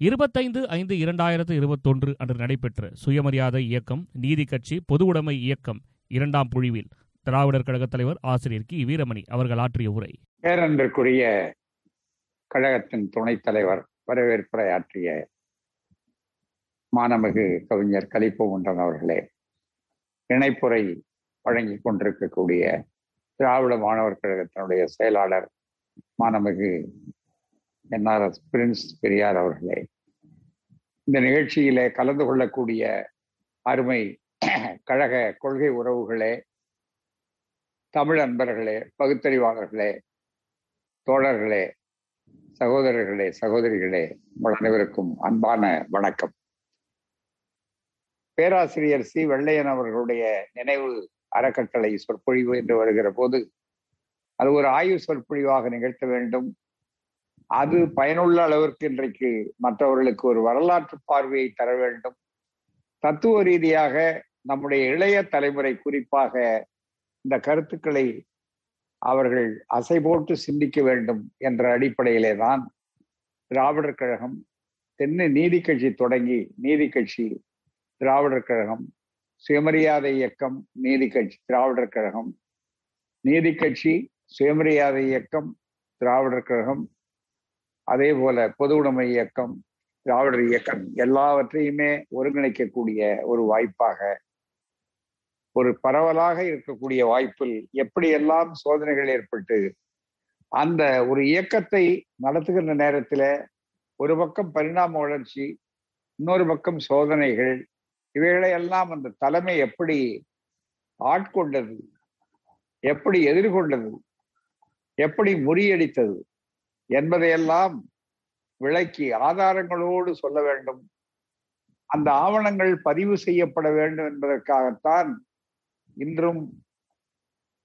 இருபத்தைந்து ஐந்து இரண்டாயிரத்து இருபத்தொன்று அன்று நடைபெற்ற சுயமரியாதை இயக்கம் நீதி கட்சி பொதுவுடைமை இயக்கம் இரண்டாம் புழிவில் திராவிடர் கழகத் தலைவர் ஆசிரியர் கி. வீரமணி அவர்கள் ஆற்றிய உரை. பேரன்பிற்குரிய கழகத்தின் துணைத் தலைவர் வரவேற்புரை ஆற்றிய மாணமிகு கவிஞர் கலிப்பொன்றன் அவர்களே இணைப்புரை வழங்கி கொண்டிருக்கக்கூடிய திராவிட மாணவர் கழகத்தினுடைய செயலாளர் மாணமிகு என்ஆர்எஸ் பிரின்ஸ் பெரியார் அவர்களே. இந்த நிகழ்ச்சியிலே கலந்து கொள்ளக்கூடிய அருமை கழக கொள்கை உறவுகளே தமிழ் அன்பர்களே பகுத்தறிவாளர்களே தோழர்களே சகோதரர்களே சகோதரிகளே உங்கள் அனைவருக்கும் அன்பான வணக்கம். பேராசிரியர் சி. வெள்ளையன் அவர்களுடைய நினைவு அறக்கட்டளை சொற்பொழிவு என்று வருகிற போது அது ஒரு ஆய்வு சொற்பொழிவாக நிகழ்த்த வேண்டும். அது பயனுள்ள அளவிற்கு இன்றைக்கு மற்றவர்களுக்கு ஒரு வரலாற்று பார்வையை தர வேண்டும். தத்துவ ரீதியாக நம்முடைய இளைய தலைமுறை குறிப்பாக இந்த கருத்துக்களை அவர்கள் அசை போட்டு சிந்திக்க வேண்டும் என்ற அடிப்படையிலே தான் திராவிடர் கழகம் தென்னை நீதி கட்சி தொடங்கி நீதி கட்சி திராவிடர் கழகம் சுயமரியாதை இயக்கம் நீதி கட்சி திராவிடர் கழகம் நீதி கட்சி சுயமரியாதை இயக்கம் திராவிடர் கழகம் அதே போல பொது உடைமை இயக்கம் திராவிடர் இயக்கம் எல்லாவற்றையுமே ஒருங்கிணைக்கக்கூடிய ஒரு வாய்ப்பாக ஒரு பரவலாக இருக்கக்கூடிய வாய்ப்பில் எப்படியெல்லாம் சோதனைகள் ஏற்பட்டு அந்த ஒரு இயக்கத்தை நடத்துகின்ற நேரத்தில் ஒரு பக்கம் பரிணாம வளர்ச்சி இன்னொரு பக்கம் சோதனைகள் இவைகளையெல்லாம் அந்த தலைமை எப்படி ஆட்கொண்டது எப்படி எதிர்கொண்டது எப்படி முறியடித்தது என்பதையெல்லாம் விளக்கி ஆதாரங்களோடு சொல்ல வேண்டும். அந்த ஆவணங்கள் பதிவு செய்யப்பட வேண்டும் என்பதற்காகத்தான் இன்றும்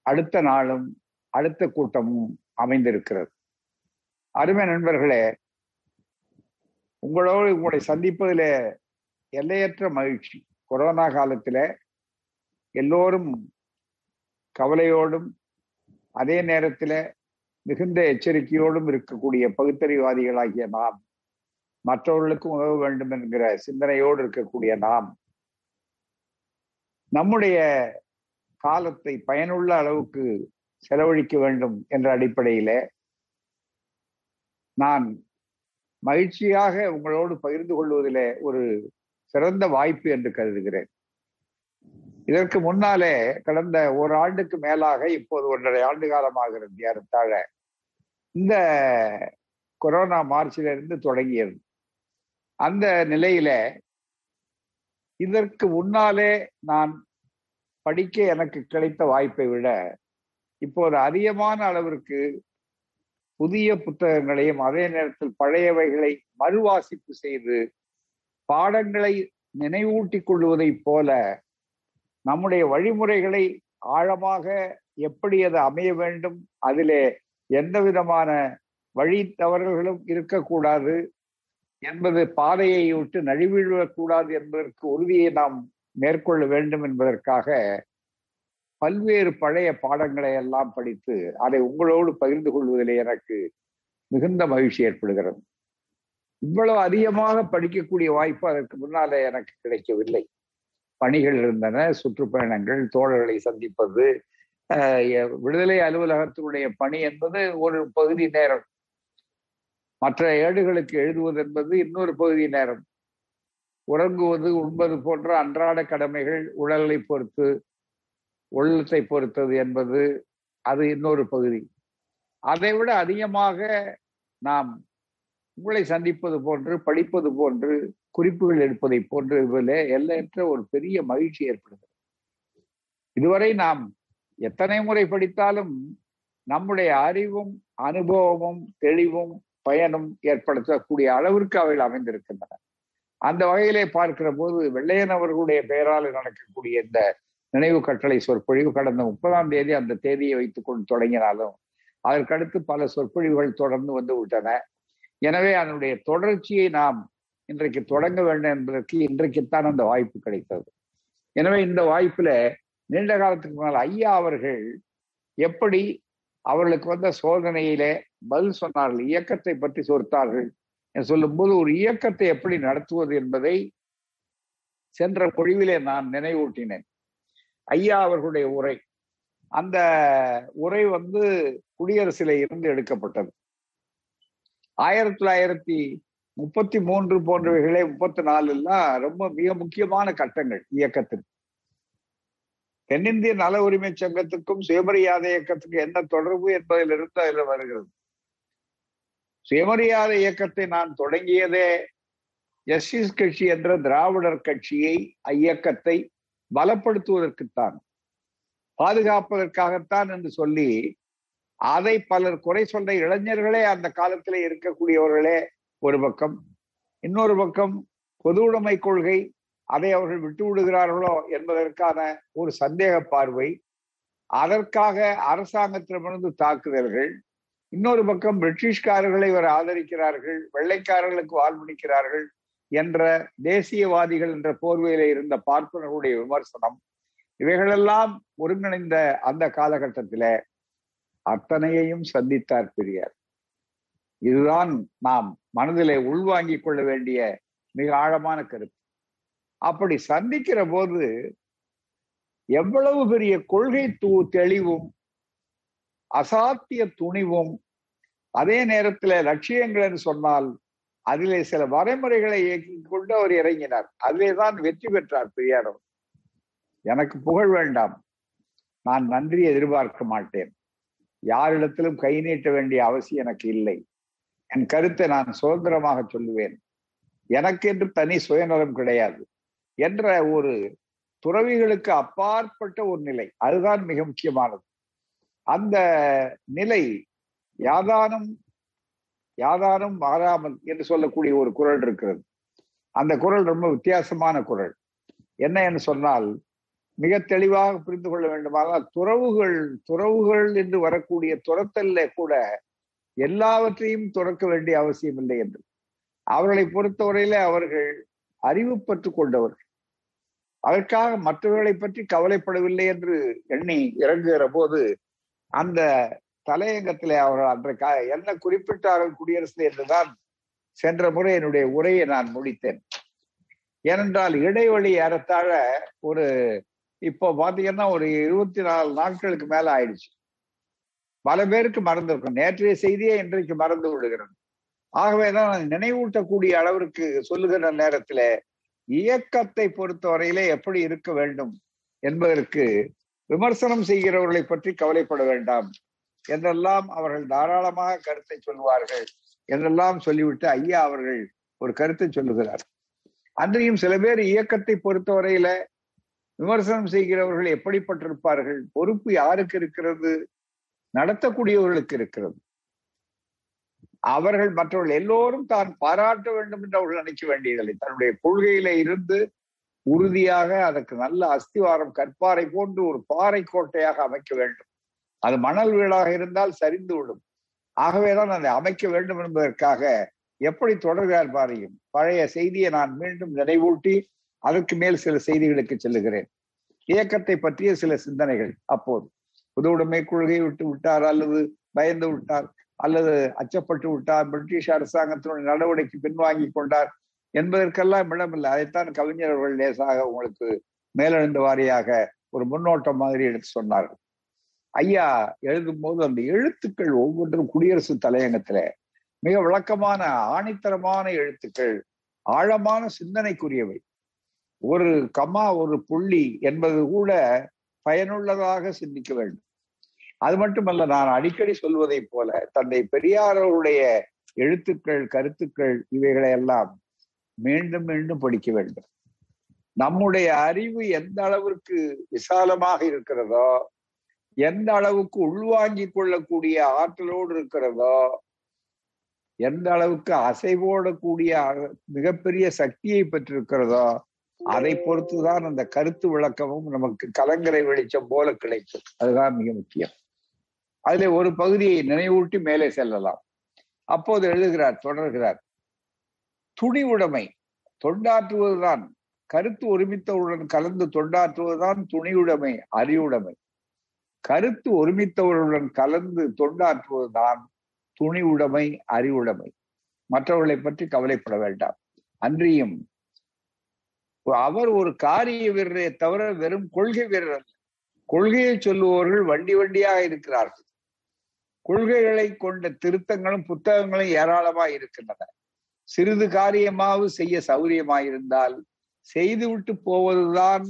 அடுத்த நாளும் அடுத்த கூட்டமும் அமைந்திருக்கிறது. அருமை நண்பர்களே உங்களோடு உங்களை சந்திப்பதில் எல்லையற்ற மகிழ்ச்சி. கொரோனா காலத்தில் எல்லோரும் கவலையோடும் அதே நேரத்தில் மிகுந்த எச்சரிக்கையோடும் இருக்கக்கூடிய பகுத்தறிவாதிகளாகிய நாம் மற்றவர்களுக்கும் உதவ வேண்டும் என்கிற சிந்தனையோடு இருக்கக்கூடிய நாம் நம்முடைய காலத்தை பயனுள்ள அளவுக்கு செலவழிக்க வேண்டும் என்ற அடிப்படையில நான் மகிழ்ச்சியாக உங்களோடு பகிர்ந்து கொள்வதில் ஒரு சிறந்த வாய்ப்பு என்று கருதுகிறேன். இதற்கு முன்னாலே கடந்த ஒரு ஆண்டுக்கு மேலாக இப்போது ஒன்றரை ஆண்டு காலமாகிறது ஏறத்தாழ இந்த கொரோனா மார்ச்சிலிருந்து தொடங்கியது. அந்த நிலையில இதற்கு முன்னாலே நான் படிக்க எனக்கு கிடைத்த வாய்ப்பை விட இப்போது அதிகமான அளவிற்கு புதிய புத்தகங்களையும் அதே நேரத்தில் பழையவைகளை மறுவாசிப்பு செய்து பாடங்களை நினைவூட்டிக் கொள்வதைப் போல நம்முடைய வழிமுறைகளை ஆழமாக எப்படி அது அமைய வேண்டும் அதிலே எந்த விதமான வழி தவறுகளும் இருக்கக்கூடாது என்பது பாதையை விட்டு நழுவிவிடக்கூடாது என்பதற்கு உறுதியை நாம் மேற்கொள்ள வேண்டும் என்பதற்காக பல்வேறு பழைய பாடங்களை எல்லாம் படித்து அதை உங்களோடு பகிர்ந்து கொள்வதிலே எனக்கு மிகுந்த மகிழ்ச்சி ஏற்படுகிறது. இவ்வளவு அதிகமாக படிக்கக்கூடிய வாய்ப்பு அதற்கு முன்னாலே எனக்கு கிடைக்கவில்லை. பணிகள் இருந்தன சுற்றுப்பயணங்கள் தோழர்களை சந்திப்பது விடுதலை அலுவலகத்தினுடைய பணி என்பது ஒரு பகுதி நேரம். மற்ற ஏடுகளுக்கு எழுதுவது என்பது இன்னொரு பகுதி நேரம். உறங்குவது உண்பது போன்ற அன்றாட கடமைகள் உடலை பொறுத்து உள்ளத்தை பொறுத்தது என்பது அது இன்னொரு பகுதி. அதை விட அதிகமாக நாம் உங்களை சந்திப்பது போன்று படிப்பது போன்று குறிப்புகள் எடுப்பதை போன்று இதில் எல்லையற்ற ஒரு பெரிய மகிழ்ச்சி ஏற்படுகிறது. இதுவரை நாம் எத்தனை முறை படித்தாலும் நம்முடைய அறிவும் அனுபவமும் தெளிவும் பயனும் ஏற்படுத்தக்கூடிய அளவிற்கு அவைகள் அமைந்திருக்கின்றன. அந்த வகையிலே பார்க்கிற போது வெள்ளையன் அவர்களுடைய பெயரால் நடக்கக்கூடிய இந்த நினைவு கட்டளை சொற்பொழிவு கடந்த முப்பதாம் தேதி அந்த தேதியை வைத்துக் கொண்டு தொடங்கினாலும் அதற்கடுத்து பல சொற்பொழிவுகள் தொடர்ந்து வந்து விட்டன. எனவே அதனுடைய தொடர்ச்சியை நாம் இன்றைக்கு தொடங்க வேண்டும் என்பதற்கு இன்றைக்குத்தான் அந்த வாய்ப்பு கிடைத்தது. எனவே இந்த வாய்ப்புல நீண்ட காலத்துக்கு முன்னால் ஐயா அவர்கள் எப்படி அவர்களுக்கு வந்த சோதனையிலே பதில் சொன்னார்கள் இயக்கத்தை பற்றி சொத்தார்கள் சொல்லும்போது ஒரு இயக்கத்தை எப்படி நடத்துவது என்பதை சென்ற பொழிவிலே நான் நினைவூட்டினேன். ஐயா அவர்களுடைய உரை அந்த உரை வந்து குடியரசில இருந்து எடுக்கப்பட்டது. ஆயிரத்தி தொள்ளாயிரத்தி முப்பத்தி மூன்று போன்றவைகளே முப்பத்தி நாலுலாம் ரொம்ப மிக முக்கியமான கட்டங்கள் இயக்கத்திற்கு தென்னிந்திய நல உரிமை சங்கத்துக்கும் சுயமரியாதை இயக்கத்துக்கும் என்ன தொடர்பு என்பதிலிருந்து அதில் வருகிறது. சுயமரியாதை இயக்கத்தை நான் தொடங்கியதே ஜஸ்டிஸ் கட்சி என்ற திராவிடர் கட்சியை இயக்கத்தை பலப்படுத்துவதற்குத்தான் பாதுகாப்பதற்காகத்தான் என்று சொல்லி அதை பலர் குறை சொல்ற இளைஞர்களே அந்த காலத்திலே இருக்கக்கூடியவர்களே ஒரு பக்கம். இன்னொரு பக்கம் பொது உடைமை கொள்கை அதை அவர்கள் விட்டு விடுகிறார்களோ என்பதற்கான ஒரு சந்தேக பார்வை. அதற்காக அரசாங்கத்திடமிருந்து தாக்குதல்கள். இன்னொரு பக்கம் பிரிட்டிஷ்காரர்களை இவர் ஆதரிக்கிறார்கள் வெள்ளைக்காரர்களுக்கு வாழ்முடிக்கிறார்கள் என்ற தேசியவாதிகள் என்ற போர்வையில இருந்த பார்ப்பனர்களுடைய விமர்சனம் இவைகளெல்லாம் ஒருங்கிணைந்த அந்த காலகட்டத்தில அத்தனையையும் சந்தித்தார் பெரியார். இதுதான் நாம் மனதிலே உள்வாங்கிக் கொள்ள வேண்டிய மிக ஆழமான கருத்து. அப்படி சந்திக்கிற போது எவ்வளவு பெரிய கொள்கை தூ தெளிவும் அசாத்திய துணிவும் அதே நேரத்துல லட்சியங்கள் என்று சொன்னால் அதிலே சில வரைமுறைகளை இயக்கிக் கொண்டு அவர் இறங்கினார். அதிலே தான் வெற்றி பெற்றார் பெரியார் எனக்கு புகழ் வேண்டாம். நான் நன்றி எதிர்பார்க்க மாட்டேன். யாரிடத்திலும் கை நீட்ட வேண்டிய அவசியம் எனக்கு இல்லை. என் கருத்தை நான் சுதந்திரமாக சொல்லுவேன். எனக்கு என்று தனி சுயநலம் கிடையாது என்ற ஒரு துறவிகளுக்கு அப்பாற்பட்ட ஒரு நிலை. அதுதான் மிக முக்கியமானது. அந்த நிலை யாதானும் யாதானும் மாறாமல் என்று சொல்லக்கூடிய ஒரு குரல் இருக்கிறது. அந்த குரல் ரொம்ப வித்தியாசமான குரல். என்ன என்று சொன்னால் மிக தெளிவாக புரிந்து கொள்ள வேண்டுமானால் துறவுகள் துறவுகள் என்று வரக்கூடிய துரத்தல்ல கூட எல்லாவற்றையும் துறக்க வேண்டிய அவசியம் இல்லை என்று. அவர்களை பொறுத்தவரையில அவர்கள் அறிவு பற்று கொண்டவர்கள். அதற்காக மற்றவர்களை பற்றி கவலைப்படவில்லை என்று எண்ணி இறங்குகிற போது அந்த தலையங்கத்திலே அவர்கள் அன்றைக்கு என்ன குறிப்பிட்டார்கள் குடியரசு என்றுதான் சென்ற முறை என்னுடைய உரையை நான் முடித்தேன். ஏனென்றால் இடைவெளி ஏறத்தாழ ஒரு இப்போ பாத்தீங்கன்னா ஒரு இருபத்தி நாலு நாட்களுக்கு மேல ஆயிடுச்சு. பல பேருக்கு மறந்துருக்கும் நேற்றைய செய்தியே இன்றைக்கு மறந்து விடுகிறது. ஆகவேதான் நினைவூட்டக்கூடிய அளவிற்கு சொல்லுகிற நேரத்துல இயக்கத்தை பொறுத்தவரையிலே எப்படி இருக்க வேண்டும் என்பதற்கு விமர்சனம் செய்கிறவர்களை பற்றி கவலைப்பட வேண்டாம். என்றெல்லாம் அவர்கள் தாராளமாக கருத்தை சொல்லுவார்கள் என்றெல்லாம் சொல்லிவிட்டு ஐயா அவர்கள் ஒரு கருத்தை சொல்லுகிறார். அன்றையும் சில பேர் இயக்கத்தை பொறுத்தவரையில விமர்சனம் செய்கிறவர்கள் எப்படிப்பட்டிருப்பார்கள்? பொறுப்பு யாருக்கு இருக்கிறது? நடத்தக்கூடியவர்களுக்கு இருக்கிறது. அவர்கள் மற்றவர்கள் எல்லோரும் தான் பாராட்ட வேண்டும் என்று அவர்கள் நினைக்க வேண்டியதில்லை. தன்னுடைய கொள்கையில இருந்து உறுதியாக அதற்கு நல்ல அஸ்திவாரம் கற்பாறை போன்று ஒரு பாறை கோட்டையாக அமைக்க வேண்டும். அது மணல் வீடாக இருந்தால் சரிந்து விடும். ஆகவேதான் அதை அமைக்க வேண்டும் என்பதற்காக எப்படி தொடர்கிறார் பாரியும் பழைய செய்தியை நான் மீண்டும் நினைவூட்டி அதற்கு மேல் சில செய்திகளுக்கு செல்லுகிறேன். இயக்கத்தை பற்றிய சில சிந்தனைகள் அப்போது. புது உடைமை கொள்கை விட்டு விட்டார் அல்லது பயந்து விட்டார் அல்லது அச்சப்பட்டு விட்டார் பிரிட்டிஷ் அரசாங்கத்தினுடைய நடவடிக்கை பின்வாங்கி கொண்டார் என்பதற்கெல்லாம் இடமில்லை. அதைத்தான் கவிஞர்கள் லேசாக உங்களுக்கு மேலெழுந்த வாரியாக ஒரு முன்னோட்டம் மாதிரி எடுத்து சொன்னார்கள். ஐயா எழுதும் போது அந்த எழுத்துக்கள் ஒவ்வொன்றும் குடியரசு தலையங்கத்துல மிக விளக்கமான ஆணித்தரமான எழுத்துக்கள் ஆழமான சிந்தனைக்குரியவை. ஒரு கம்மா ஒரு புள்ளி என்பது கூட பயனுள்ளதாக சிந்திக்க வேண்டும். அது மட்டுமல்ல நான் அடிக்கடி சொல்வதைப் போல தந்தை பெரியாரவருடைய எழுத்துக்கள் கருத்துக்கள் இவைகளை எல்லாம் மீண்டும் மீண்டும் படிக்க வேண்டும். நம்முடைய அறிவு எந்த அளவிற்கு விசாலமாக இருக்கிறதோ எந்த அளவுக்கு உள்வாங்கிக் கொள்ளக்கூடிய ஆற்றலோடு இருக்கிறதோ எந்த அளவுக்கு அசைவோடக்கூடிய மிகப்பெரிய சக்தியை பெற்றிருக்கிறதோ அதை பொறுத்துதான் அந்த கருத்து விளக்கமும் நமக்கு கலங்கரை வெளிச்சம் போல கிடைக்கும் அதுதான் மிக முக்கியம். அதுல ஒரு பகுதியை நினைவூட்டி மேலே செல்லலாம். அப்போது எழுதுகிறார் தொடர்கிறார். துணி உடைமை தொண்டாற்றுவதுதான். கருத்து ஒருமித்தவருடன் கலந்து தொண்டாற்றுவதுதான் துணியுடைமை அறிவுடைமை. கருத்து ஒருமித்தவர்களுடன் கலந்து தொண்டாற்றுவதுதான் துணிவுடைமை அறிவுடைமை. மற்றவர்களை பற்றி கவலைப்பட வேண்டாம். அன்றியும் அவர் ஒரு காரிய வீரரை தவிர வெறும் கொள்கை வீரர் அல்ல. கொள்கையை சொல்லுபவர்கள் வண்டி வண்டியாக இருக்கிறார்கள். கொள்கைகளை கொண்ட திருத்தங்களும் புத்தகங்களும் ஏராளமாக இருக்கின்றன. சிறிது காரியமாவது செய்ய சௌரியமாயிருந்தால் செய்துவிட்டு போவதுதான்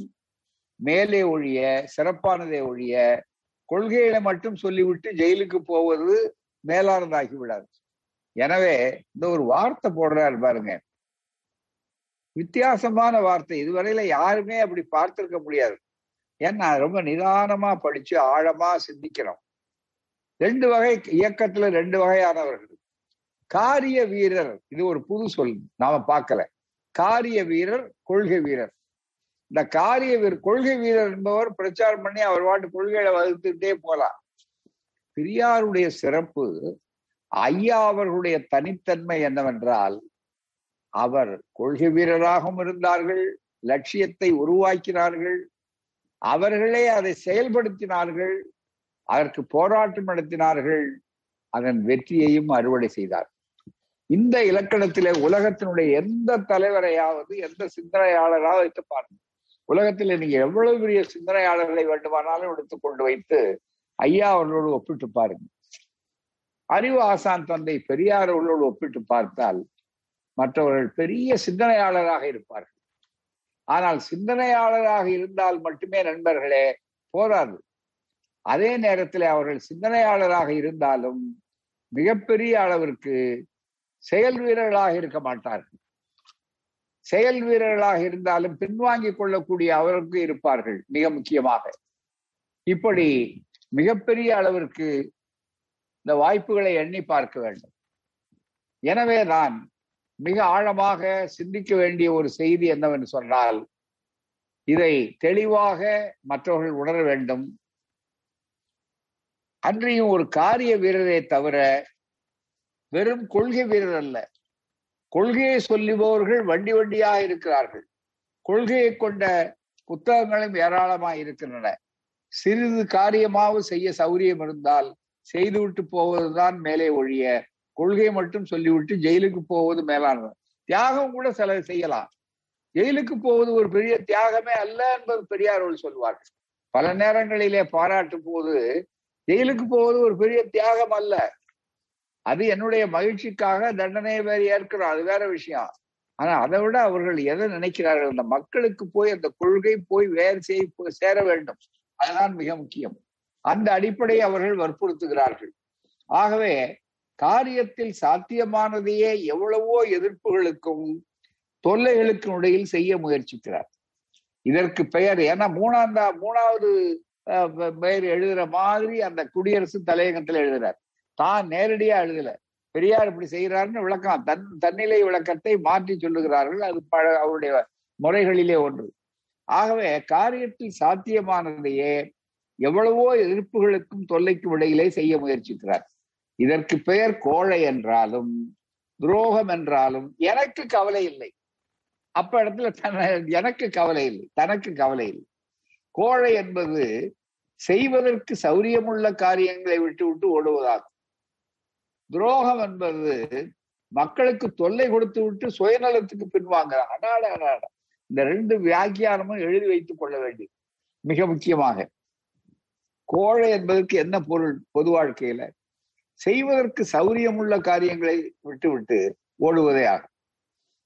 மேலே ஒழிய சிறப்பானதே ஒழிய கொள்கைகளை மட்டும் சொல்லிவிட்டு ஜெயிலுக்கு போவது மேலானதாகி விடாது எனவே இந்த ஒரு வார்த்தை போடுறாரு பாருங்க. வித்தியாசமான வார்த்தை. இதுவரையில யாருமே அப்படி பார்த்திருக்க முடியாது. ஏன்னா ரொம்ப நிதானமா படிச்சு ஆழமா சிந்திக்கிறோம் ரெண்டு வகை இயக்கத்துல ரெண்டு வகையானவர்கள். காரிய வீரர் இது ஒரு புது சொல் நாம பார்க்கல. காரிய வீரர் கொள்கை வீரர். இந்த காரிய வீரர் கொள்கை வீரர் என்பவர் பிரச்சாரம் பண்ணி அவர் வாட்டு கொள்கைகளை வகுத்துட்டே போலாம். பெரியாருடைய சிறப்பு ஐயா அவர்களுடைய தனித்தன்மை என்னவென்றால் அவர் கொள்கை வீரராகவும் இருந்தார்கள் லட்சியத்தை உருவாக்கினார்கள் அவர்களே அதை செயல்படுத்தினார்கள் அதற்கு போராட்டம் நடத்தினார்கள் அதன் வெற்றியையும் அறுவடை செய்தார். இந்த இலக்கணத்திலே உலகத்தினுடைய எந்த தலைவரையாவது எந்த சிந்தனையாளராக வைத்து பாருங்க உலகத்தில் நீங்க எவ்வளவு பெரிய சிந்தனையாளர்களை வேண்டுமானாலும் எடுத்து கொண்டு வைத்து ஐயா அவர்களோடு ஒப்பிட்டு பாருங்க அறிவு ஆசான் தந்தை பெரியார் அவர்களோடு ஒப்பிட்டு பார்த்தால் மற்றவர்கள் பெரிய சிந்தனையாளராக இருப்பார்கள். ஆனால் சிந்தனையாளராக இருந்தால் மட்டுமே நண்பர்களே போதாது. அதே நேரத்தில் அவர்கள் சிந்தனையாளராக இருந்தாலும் மிகப்பெரிய அளவிற்கு செயல் வீரர்களாக இருக்க மாட்டார்கள். செயல் வீரர்களாக இருந்தாலும் பின்வாங்கிக் கொள்ளக்கூடிய அவருக்கு இருப்பார்கள் மிக முக்கியமாக. இப்படி மிகப்பெரிய அளவிற்கு இந்த வாய்ப்புகளை எண்ணி பார்க்க வேண்டும். எனவே நான் மிக ஆழமாக சிந்திக்க வேண்டிய ஒரு செய்தி என்னவென்று சொன்னால் இதை தெளிவாக மற்றவர்கள் உணர வேண்டும். அன்றையும் ஒரு காரிய வீரரை தவிர வெறும் கொள்கை வீரர் அல்ல. கொள்கையை சொல்லுபவர்கள் வண்டி வண்டியாக இருக்கிறார்கள். கொள்கையை கொண்ட புத்தகங்களும் ஏராளமாக இருக்கின்றன. சிறிது காரியமாவது செய்ய சௌரியம் இருந்தால் செய்துவிட்டு போவதுதான் மேலே ஒழிய கொள்கை மட்டும் சொல்லிவிட்டு ஜெயிலுக்கு போவது மேலானது தியாகம் கூட சில செய்யலாம். ஜெயிலுக்கு போவது ஒரு பெரிய தியாகமே அல்ல என்பது பெரியார்கள் சொல்வார்கள். பல நேரங்களிலே பாராட்டும் போது ஜெயிலுக்கு போவது ஒரு பெரிய தியாகம் அல்ல. அது என்னுடைய மகிழ்ச்சிக்காக தண்டனையை வேற ஏற்கிறோம் அது வேற விஷயம். ஆனா அதை விட அவர்கள் எதை நினைக்கிறார்கள்? அந்த மக்களுக்கு போய் அந்த கொள்கை போய் வேறு செய் சேர வேண்டும். அதுதான் மிக முக்கியம். அந்த அடிப்படையை அவர்கள் வற்புறுத்துகிறார்கள். ஆகவே காரியத்தில் சாத்தியமானதையே எவ்வளவோ எதிர்ப்புகளுக்கும் தொல்லைகளுக்கும் இடையில் செய்ய முயற்சிக்கிறார். இதற்கு பெயர் ஏன்னா மூணாந்தா மூணாவது பெயர் எழுதுற மாதிரி அந்த குடியரசு தலையகத்துல எழுதுறார். தான் நேரடியா எழுதல. பெரியார் இப்படி செய்கிறாருன்னு விளக்கம். தன் தன்னிலை விளக்கத்தை மாற்றி சொல்லுகிறார்கள். அது பழ அவருடைய முறைகளிலே ஒன்று. ஆகவே காரியத்தில் சாத்தியமானதையே எவ்வளவோ எதிர்ப்புகளுக்கும் தொல்லைக்கும் இடையிலே செய்ய முயற்சிக்கிறார். இதற்கு பெயர் கோழை என்றாலும் துரோகம் என்றாலும் எனக்கு கவலை இல்லை. அப்ப இடத்துல தன எனக்கு கவலை இல்லை தனக்கு கவலை இல்லை. கோழை என்பது செய்வதற்கு சௌரியமுள்ள காரியங்களை விட்டு விட்டு ஓடுவதாகும். துரோகம் என்பது மக்களுக்கு தொல்லை கொடுத்து விட்டு சுயநலத்துக்கு பின்வாங்குறாங்க அடாட அடாட இந்த ரெண்டு வியாக்கியானமும் எழுதி வைத்துக் கொள்ள வேண்டியது மிக முக்கியமாக. கோழை என்பதற்கு என்ன பொருள் பொது வாழ்க்கையில? செய்வதற்கு சௌரியமுள்ள காரியங்களை விட்டுவிட்டு ஓடுவதே ஆகும்.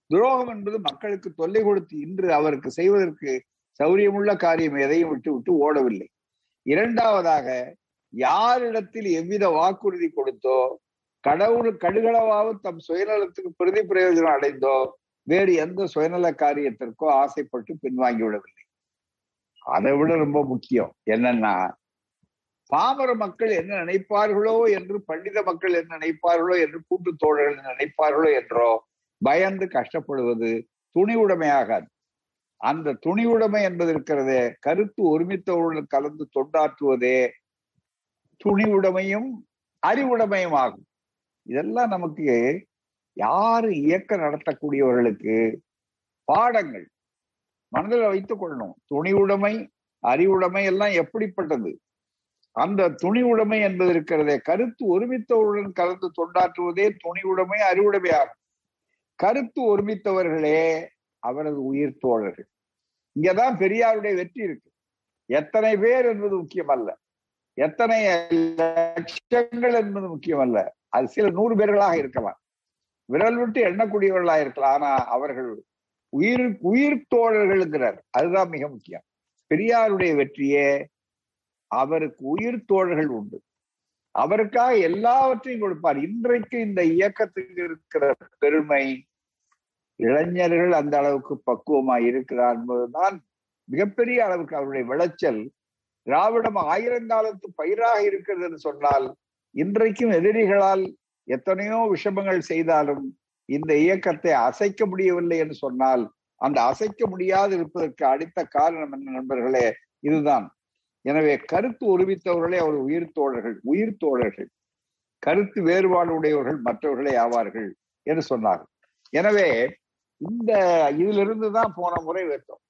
துரோகம் என்பது மக்களுக்கு தொல்லை கொடுத்து இன்று அவருக்கு செய்வதற்கு சௌரியமுள்ள காரியம் எதையும் விட்டு விட்டு ஓடவில்லை. இரண்டாவதாக யாரிடத்தில் எவ்வித வாக்குறுதி கொடுத்தோ கடவுள் கடுகளவாவது தம் சுயநலத்துக்கு பிரதி பிரயோஜனம் அடைந்தோ வேறு எந்த சுயநல காரியத்திற்கோ ஆசைப்பட்டு பின்வாங்கி விடவில்லை அதை விட ரொம்ப முக்கியம் என்னன்னா பாமர மக்கள் என்ன நினைப்பார்களோ என்று பண்டித மக்கள் என்ன நினைப்பார்களோ என்று கூட்டு தோழர்கள் நினைப்பார்களோ என்றோ பயந்து கஷ்டப்படுவது துணிவுடைமையாகாது அந்த துணிவுடைமை என்பது இருக்கிறதே கருத்து ஒருமித்தவர்களுடன் கலந்து தொண்டாற்றுவதே துணிவுடைமையும் அறிவுடைமையும் ஆகும். இதெல்லாம் நமக்கு யாரு இயக்கம் நடத்தக்கூடியவர்களுக்கு பாடங்கள். மனதில் வைத்துக் கொள்ளணும். துணிவுடைமை அறிவுடைமை எல்லாம் எப்படிப்பட்டது? அந்த துணி உடைமை என்பது இருக்கிறதே. கருத்து ஒருமித்தவருடன் கலந்து தொண்டாற்றுவதே துணி உடைமை அறிவுடைமை ஆகும். கருத்து ஒருமித்தவர்களே அவரது உயிர் தோழர்கள். இங்கதான் பெரியாருடைய வெற்றி இருக்கு. எத்தனை பேர் என்பது முக்கியமல்ல. எத்தனை லட்சங்கள் என்பது முக்கியமல்ல. அது சில நூறு பேர்களாக இருக்கலாம். விரல் விட்டு எண்ணக்கூடியவர்களாக இருக்கலாம். ஆனா அவர்கள் உயிர் உயிர் தோழர்கள்ங்கிறார். அதுதான் மிக முக்கியம். பெரியாருடைய வெற்றியே அவருக்கு உயிர் தோழர்கள் உண்டு. அவருக்காக எல்லாவற்றையும் கொடுப்பார். இன்றைக்கு இந்த இயக்கத்துக்கு இருக்கிற பெருமை இளைஞர்கள் அந்த அளவுக்கு பக்குவமா இருக்கிறார் என்பதுதான் மிகப்பெரிய அளவுக்கு அவருடைய விளைச்சல். திராவிடம் ஆயிரங்காலத்து பயிராக இருக்கிறது என்று சொன்னால் இன்றைக்கும் எதிரிகளால் எத்தனையோ விஷமங்கள் செய்தாலும் இந்த இயக்கத்தை அசைக்க முடியவில்லை என்று சொன்னால் அந்த அசைக்க முடியாது இருப்பதற்கு அடித்த காரணம் என்ன நண்பர்களே? இதுதான். எனவே கருத்து ஒருமித்தவர்களே அவர் உயிர் தோழர்கள் உயிர் தோழர்கள். கருத்து வேறுபாடு உடையவர்கள் மற்றவர்களே ஆவார்கள் என்று சொன்னார்கள். எனவே இந்த இதிலிருந்து தான் போன முறை வைத்தோம்.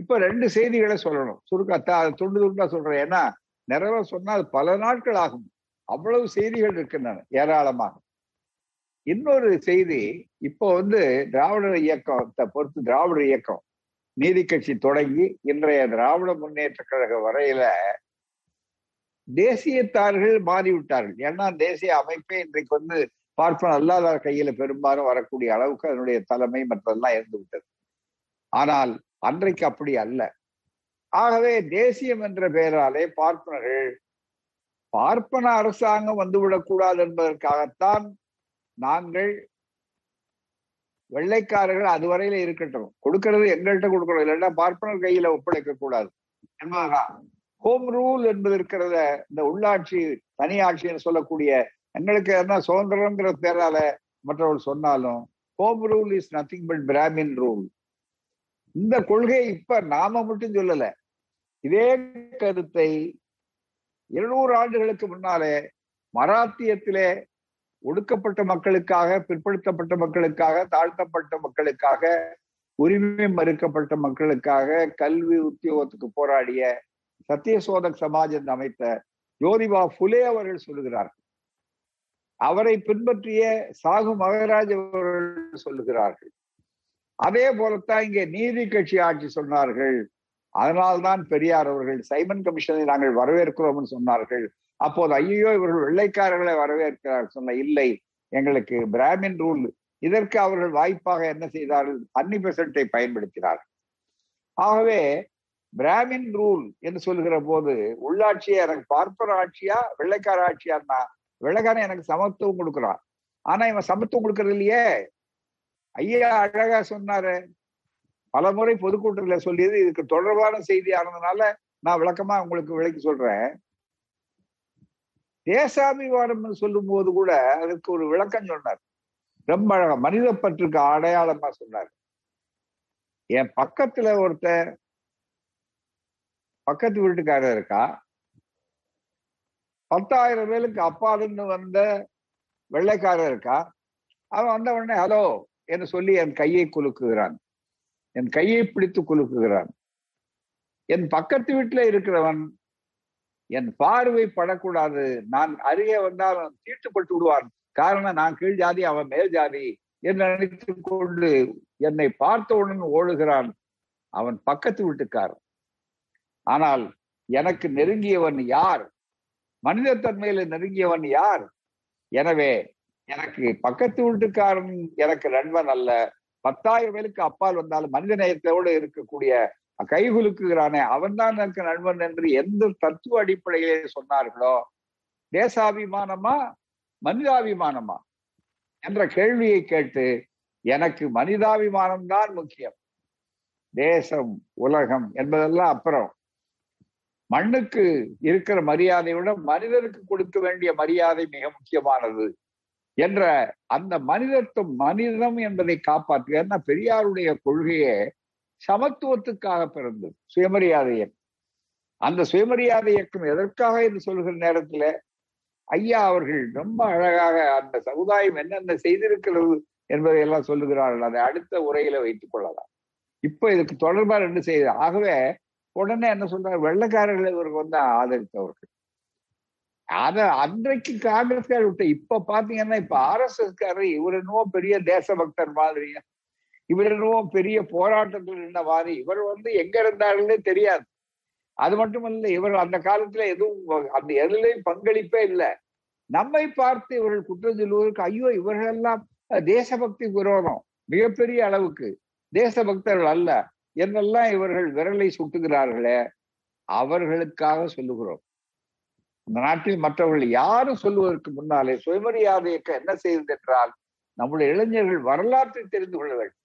இப்ப ரெண்டு செய்திகளை சொல்லணும். சுருக்கத்தா துண்டு துண்டா சொல்றேன். ஏன்னா நிறைய சொன்னால் பல நாட்கள் ஆகும். அவ்வளவு செய்திகள் இருக்கின்றன ஏராளமாக. இன்னொரு செய்தி இப்போ வந்து திராவிடர் இயக்கத்தை பொறுத்து திராவிடர் இயக்கம் நீதி கட்சி தொடங்கி இன்றைய திராவிட முன்னேற்ற கழக வரையில தேசியத்தார்கள் மாறிவிட்டார்கள். ஏன்னா தேசிய அமைப்பே இன்றைக்கு வந்து பார்ப்பன அல்லாதார் கையில பெரும்பாலும் வரக்கூடிய அளவுக்கு அதனுடைய தலைமை மற்றதெல்லாம் இருந்து விட்டது. ஆனால் அன்றைக்கு அப்படி அல்ல. ஆகவே தேசியம் என்ற பெயராலே பார்ப்பனர்கள் பார்ப்பன அரசாங்கம் வந்துவிடக்கூடாது என்பதற்காகத்தான் நாங்கள் வெள்ளைக்காரர்கள் அதுவரையில இருக்கட்டும். கொடுக்கறது எங்கள்கிட்ட கொடுக்கணும். இல்லைன்னா பார்ப்பனர் கையில ஒப்படைக்க கூடாது. ஹோம் ரூல் என்பது இருக்கிறத இந்த உள்ளாட்சி தனியாட்சின்னு சொல்லக்கூடிய எங்களுக்கு என்ன சுதந்திரங்கிற பேரால மற்றவர்கள் சொன்னாலும் home rule is nothing but Brahmin rule இந்த கொள்கை இப்ப நாம மட்டும் சொல்லல. இதே கருத்தை இருநூறு ஆண்டுகளுக்கு முன்னாலே மராத்தியத்திலே ஒடுக்கப்பட்ட மக்களுக்காக பிற்படுத்தப்பட்ட மக்களுக்காக தாழ்த்தப்பட்ட மக்களுக்காக உரிமை மறுக்கப்பட்ட மக்களுக்காக கல்வி உத்தியோகத்துக்கு போராடிய சத்தியசோதக் சமாஜ் என்று அமைத்த ஜோதிபா புலே அவர்கள் சொல்லுகிறார்கள். அவரை பின்பற்றிய சாகு மகராஜ் அவர்கள் சொல்லுகிறார்கள். அதே போலத்தான் இங்கே நீதி கட்சி ஆட்சி சொன்னார்கள். அதனால்தான் பெரியார் அவர்கள் சைமன் கமிஷனை நாங்கள் வரவேற்கிறோம்னு சொன்னார்கள். அப்போது ஐயோ இவர்கள் வெள்ளைக்காரர்களை வரவேற்கிறார். சொன்ன இல்லை எங்களுக்கு பிராமின் ரூல் இதற்கு அவர்கள் வாய்ப்பாக என்ன செய்தார்கள்? அன்னி பெர்சன்ட்டை பயன்படுத்தினார்கள் ஆகவே பிராமின் ரூல் என்று சொல்லுகிற போது உள்ளாட்சியை எனக்கு பார்ப்பர் ஆட்சியா வெள்ளைக்கார ஆட்சியான்னா வெள்ளைக்காரன் எனக்கு சமத்துவம் கொடுக்குறான். ஆனா இவன் சமத்துவம் கொடுக்கறது இல்லையே. ஐயா அழகா சொன்னாரு. பல முறை சொல்லியது இதுக்கு தொடர்பான செய்தி ஆனதுனால நான் விளக்கமா உங்களுக்கு விளக்கி சொல்றேன். தேசாபிமானம் சொல்லும் போது கூட அதுக்கு ஒரு விளக்கம் சொன்னார். ரொம்ப அழகா மனித பற்றுக்கு அடையாளமா சொன்னார். என் பக்கத்துல ஒருத்தர் பக்கத்து வீட்டுக்காரர் இருக்கா? பத்தாயிரம் பேருக்கு அப்பாலுன்னு வந்த வெள்ளைக்காரர் இருக்கா? அவன் வந்த உடனே ஹலோ என்று சொல்லி என் கையை குலுக்குகிறான். என் கையை பிடித்து குலுக்குகிறான். என் பக்கத்து வீட்டுல இருக்கிறவன் என் பார்வை படக்கூடாது. நான் அருகே வந்தால் தீட்டுப்பட்டு விடுவான். காரணம் நான் கீழ் ஜாதி அவன் மேல் ஜாதி என்று நினைத்து கொண்டு என்னை பார்த்தவுடன் ஓடுகிறான் அவன் பக்கத்து வீட்டுக்காரன். ஆனால் எனக்கு நெருங்கியவன் யார்? மனிதத்தன்மையில நெருங்கியவன் யார்? எனவே எனக்கு பக்கத்து வீட்டுக்காரன் எனக்கு நண்பன் அல்ல. பத்தாயிரம் பேருக்கு அப்பால் வந்தாலும் மனித நேயத்தோடு இருக்கக்கூடிய கைகுலுக்குகிறானே அவன் தான் எனக்கு நண்பன் என்று எந்த தத்துவ அடிப்படையிலே சொன்னார்களோ? தேசாபிமானமா மனிதாபிமானமா? என்ற கேள்வியை கேட்டு எனக்கு மனிதாபிமானம் தான் முக்கியம். தேசம் உலகம் என்பதெல்லாம் அப்புறம். மண்ணுக்கு இருக்கிற மரியாதையை விட மனிதனுக்கு கொடுக்க வேண்டிய மரியாதை மிக முக்கியமானது. என்ற அந்த மனிதத்துவம் மனிதம் என்பதை காப்பாற்று ஏன்னா பெரியாருடைய கொள்கையை சமத்துவத்துக்காக பிறந்தது சுயமரியாதை இயக்கம். அந்த சுயமரியாதை இயக்கம் எதற்காக என்று சொல்கிற நேரத்துல ஐயா அவர்கள் ரொம்ப அழகாக அந்த சமுதாயம் என்னென்ன செய்திருக்கிறது என்பதை எல்லாம் சொல்லுகிறார்கள். அதை அடுத்த உரையில வைத்துக் கொள்ளலாம். இப்ப இதுக்கு தொடர்பா ரெண்டு செய்தி ஆகவே உடனே என்ன சொல்றாரு வெள்ளக்காரர்கள் இவருக்கு வந்து ஆதரித்தவர்கள். அத அன்றைக்கு காங்கிரஸ்காரர் விட்ட இப்ப பாத்தீங்கன்னா இப்ப ஆர் எஸ் எஸ் காரர் இவர் என்னவோ பெரிய தேசபக்தர் மாதிரியா இவர் பெரிய போராட்டத்தில் இருந்தவாறு இவர் வந்து எங்க இருந்தாருன்னு தெரியாது. அது மட்டும் இல்ல இவர் அந்த காலத்துல எதுவும் அந்த எதிலையும் பங்களிப்பே இல்லை. நம்மை பார்த்து இவர்கள் குற்றம் சொல்வதற்கு ஐயோ இவர்கள் எல்லாம் தேசபக்தி விரோதம் மிகப்பெரிய அளவுக்கு. தேசபக்தர்கள் அல்ல. என்னெல்லாம் இவர்கள் விரலை சுட்டுகிறார்களே அவர்களுக்காக சொல்லுகிறோம். இந்த நாட்டில் மற்றவர்கள் யாரும் சொல்லுவதற்கு முன்னாலே சுயமரியாதை இயக்கம் என்ன செய்தது என்றால் நம்முடைய இளைஞர்கள் வரலாற்றை தெரிந்து கொள்ள வேண்டும்.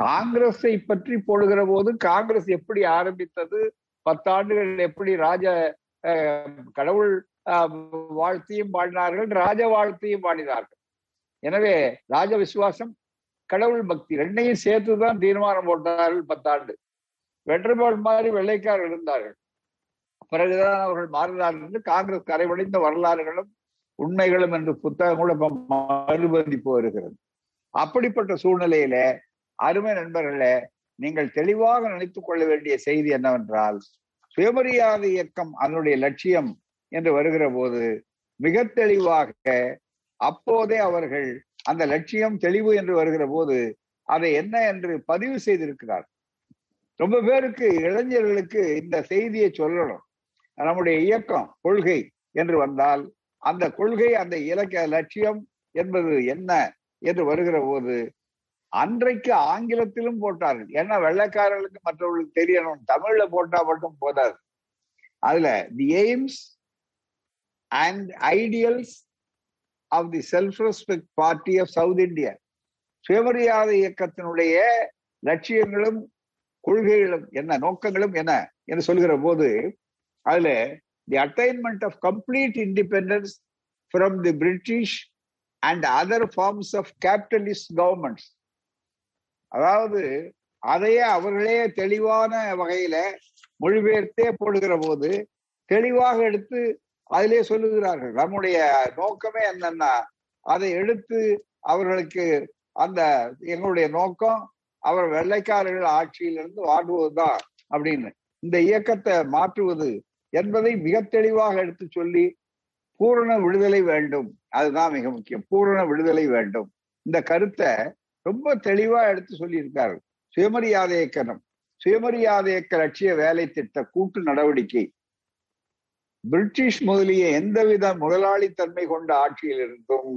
காங்கிரஸை பற்றி போடுகிற போது காங்கிரஸ் எப்படி ஆரம்பித்தது? பத்தாண்டுகள் எப்படி ராஜ கடவுள் வாழ்த்தையும் பாடினார்கள் ராஜ வாழ்த்தையும் பாடினார்கள் எனவே ராஜ விசுவாசம் கடவுள் பக்தி ரெண்டையும் சேர்த்துதான் தீர்மானம் போட்டார்கள் பத்தாண்டு. வென்றபால் மாதிரி வெள்ளைக்காரர் இருந்தார்கள். பிறகுதான் அவர்கள் மாறினார்கள் என்று காங்கிரஸ் கரைவடைந்த வரலாறுகளும் உண்மைகளும் என்று புத்தகம் கூட மறுபதிப்பு வருகிறது. அப்படிப்பட்ட சூழ்நிலையில அருமை நண்பர்களே நீங்கள் தெளிவாக நினைத்துக் கொள்ள வேண்டிய செய்தி என்னவென்றால் சுயமரியாதை இயக்கம் அதனுடைய லட்சியம் என்று வருகிற போது மிக தெளிவாக அப்போதே அவர்கள் அந்த லட்சியம் தெளிவு என்று வருகிற போது அதை என்ன என்று பதிவு செய்திருக்கிறார் ரொம்ப பேருக்கு இளைஞர்களுக்கு இந்த செய்தியை சொல்லணும். நம்முடைய இயக்கம் கொள்கை என்று வந்தால் அந்த கொள்கை அந்த இலக்க லட்சியம் என்பது என்ன என்று வருகிற போது அன்றைக்கு ஆங்கிலத்திலும் போட்டார்கள். ஏன்னா வெள்ளைக்காரர்களுக்கு மற்றவர்களுக்கு தெரியணும். தமிழ்ல போட்டா மட்டும் போதாது. அதுல the aims and ideals of the self respect party of south India சுயமரியாதை இயக்கத்தினுடைய லட்சியங்களும் கொள்கைகளும் என்ன நோக்கங்களும் என்ன என்று சொல்கிற போது அதுல the attainment of complete independence from the British and other forms of capitalist governments அதாவது அதையே அவர்களே தெளிவான வகையில மொழிபெயர்த்தே போடுகிற போது தெளிவாக எடுத்து அதிலே சொல்லுகிறார்கள். நம்முடைய நோக்கமே என்னன்னா அதை எடுத்து அவர்களுக்கு அந்த எங்களுடைய நோக்கம் அவர் வெள்ளைக்காரர்கள் ஆட்சியிலிருந்து வாடுவதுதான் அப்படின்னு. இந்த இயக்கத்தை மாற்றுவது என்பதை மிக தெளிவாக எடுத்து சொல்லி பூரண விடுதலை வேண்டும். அதுதான் மிக முக்கியம். பூரண விடுதலை வேண்டும். இந்த கருத்தை ரொம்ப தெளிவா எடுத்து சொல்லியிருக்காரு. சுயமரியாதை இயக்கணம் சுயமரியாதை இயக்க லட்சிய வேலை திட்ட கூட்டு நடவடிக்கை. பிரிட்டிஷ் முதலிய எந்தவித முதலாளித்தன்மை கொண்ட ஆட்சியிலிருந்தும்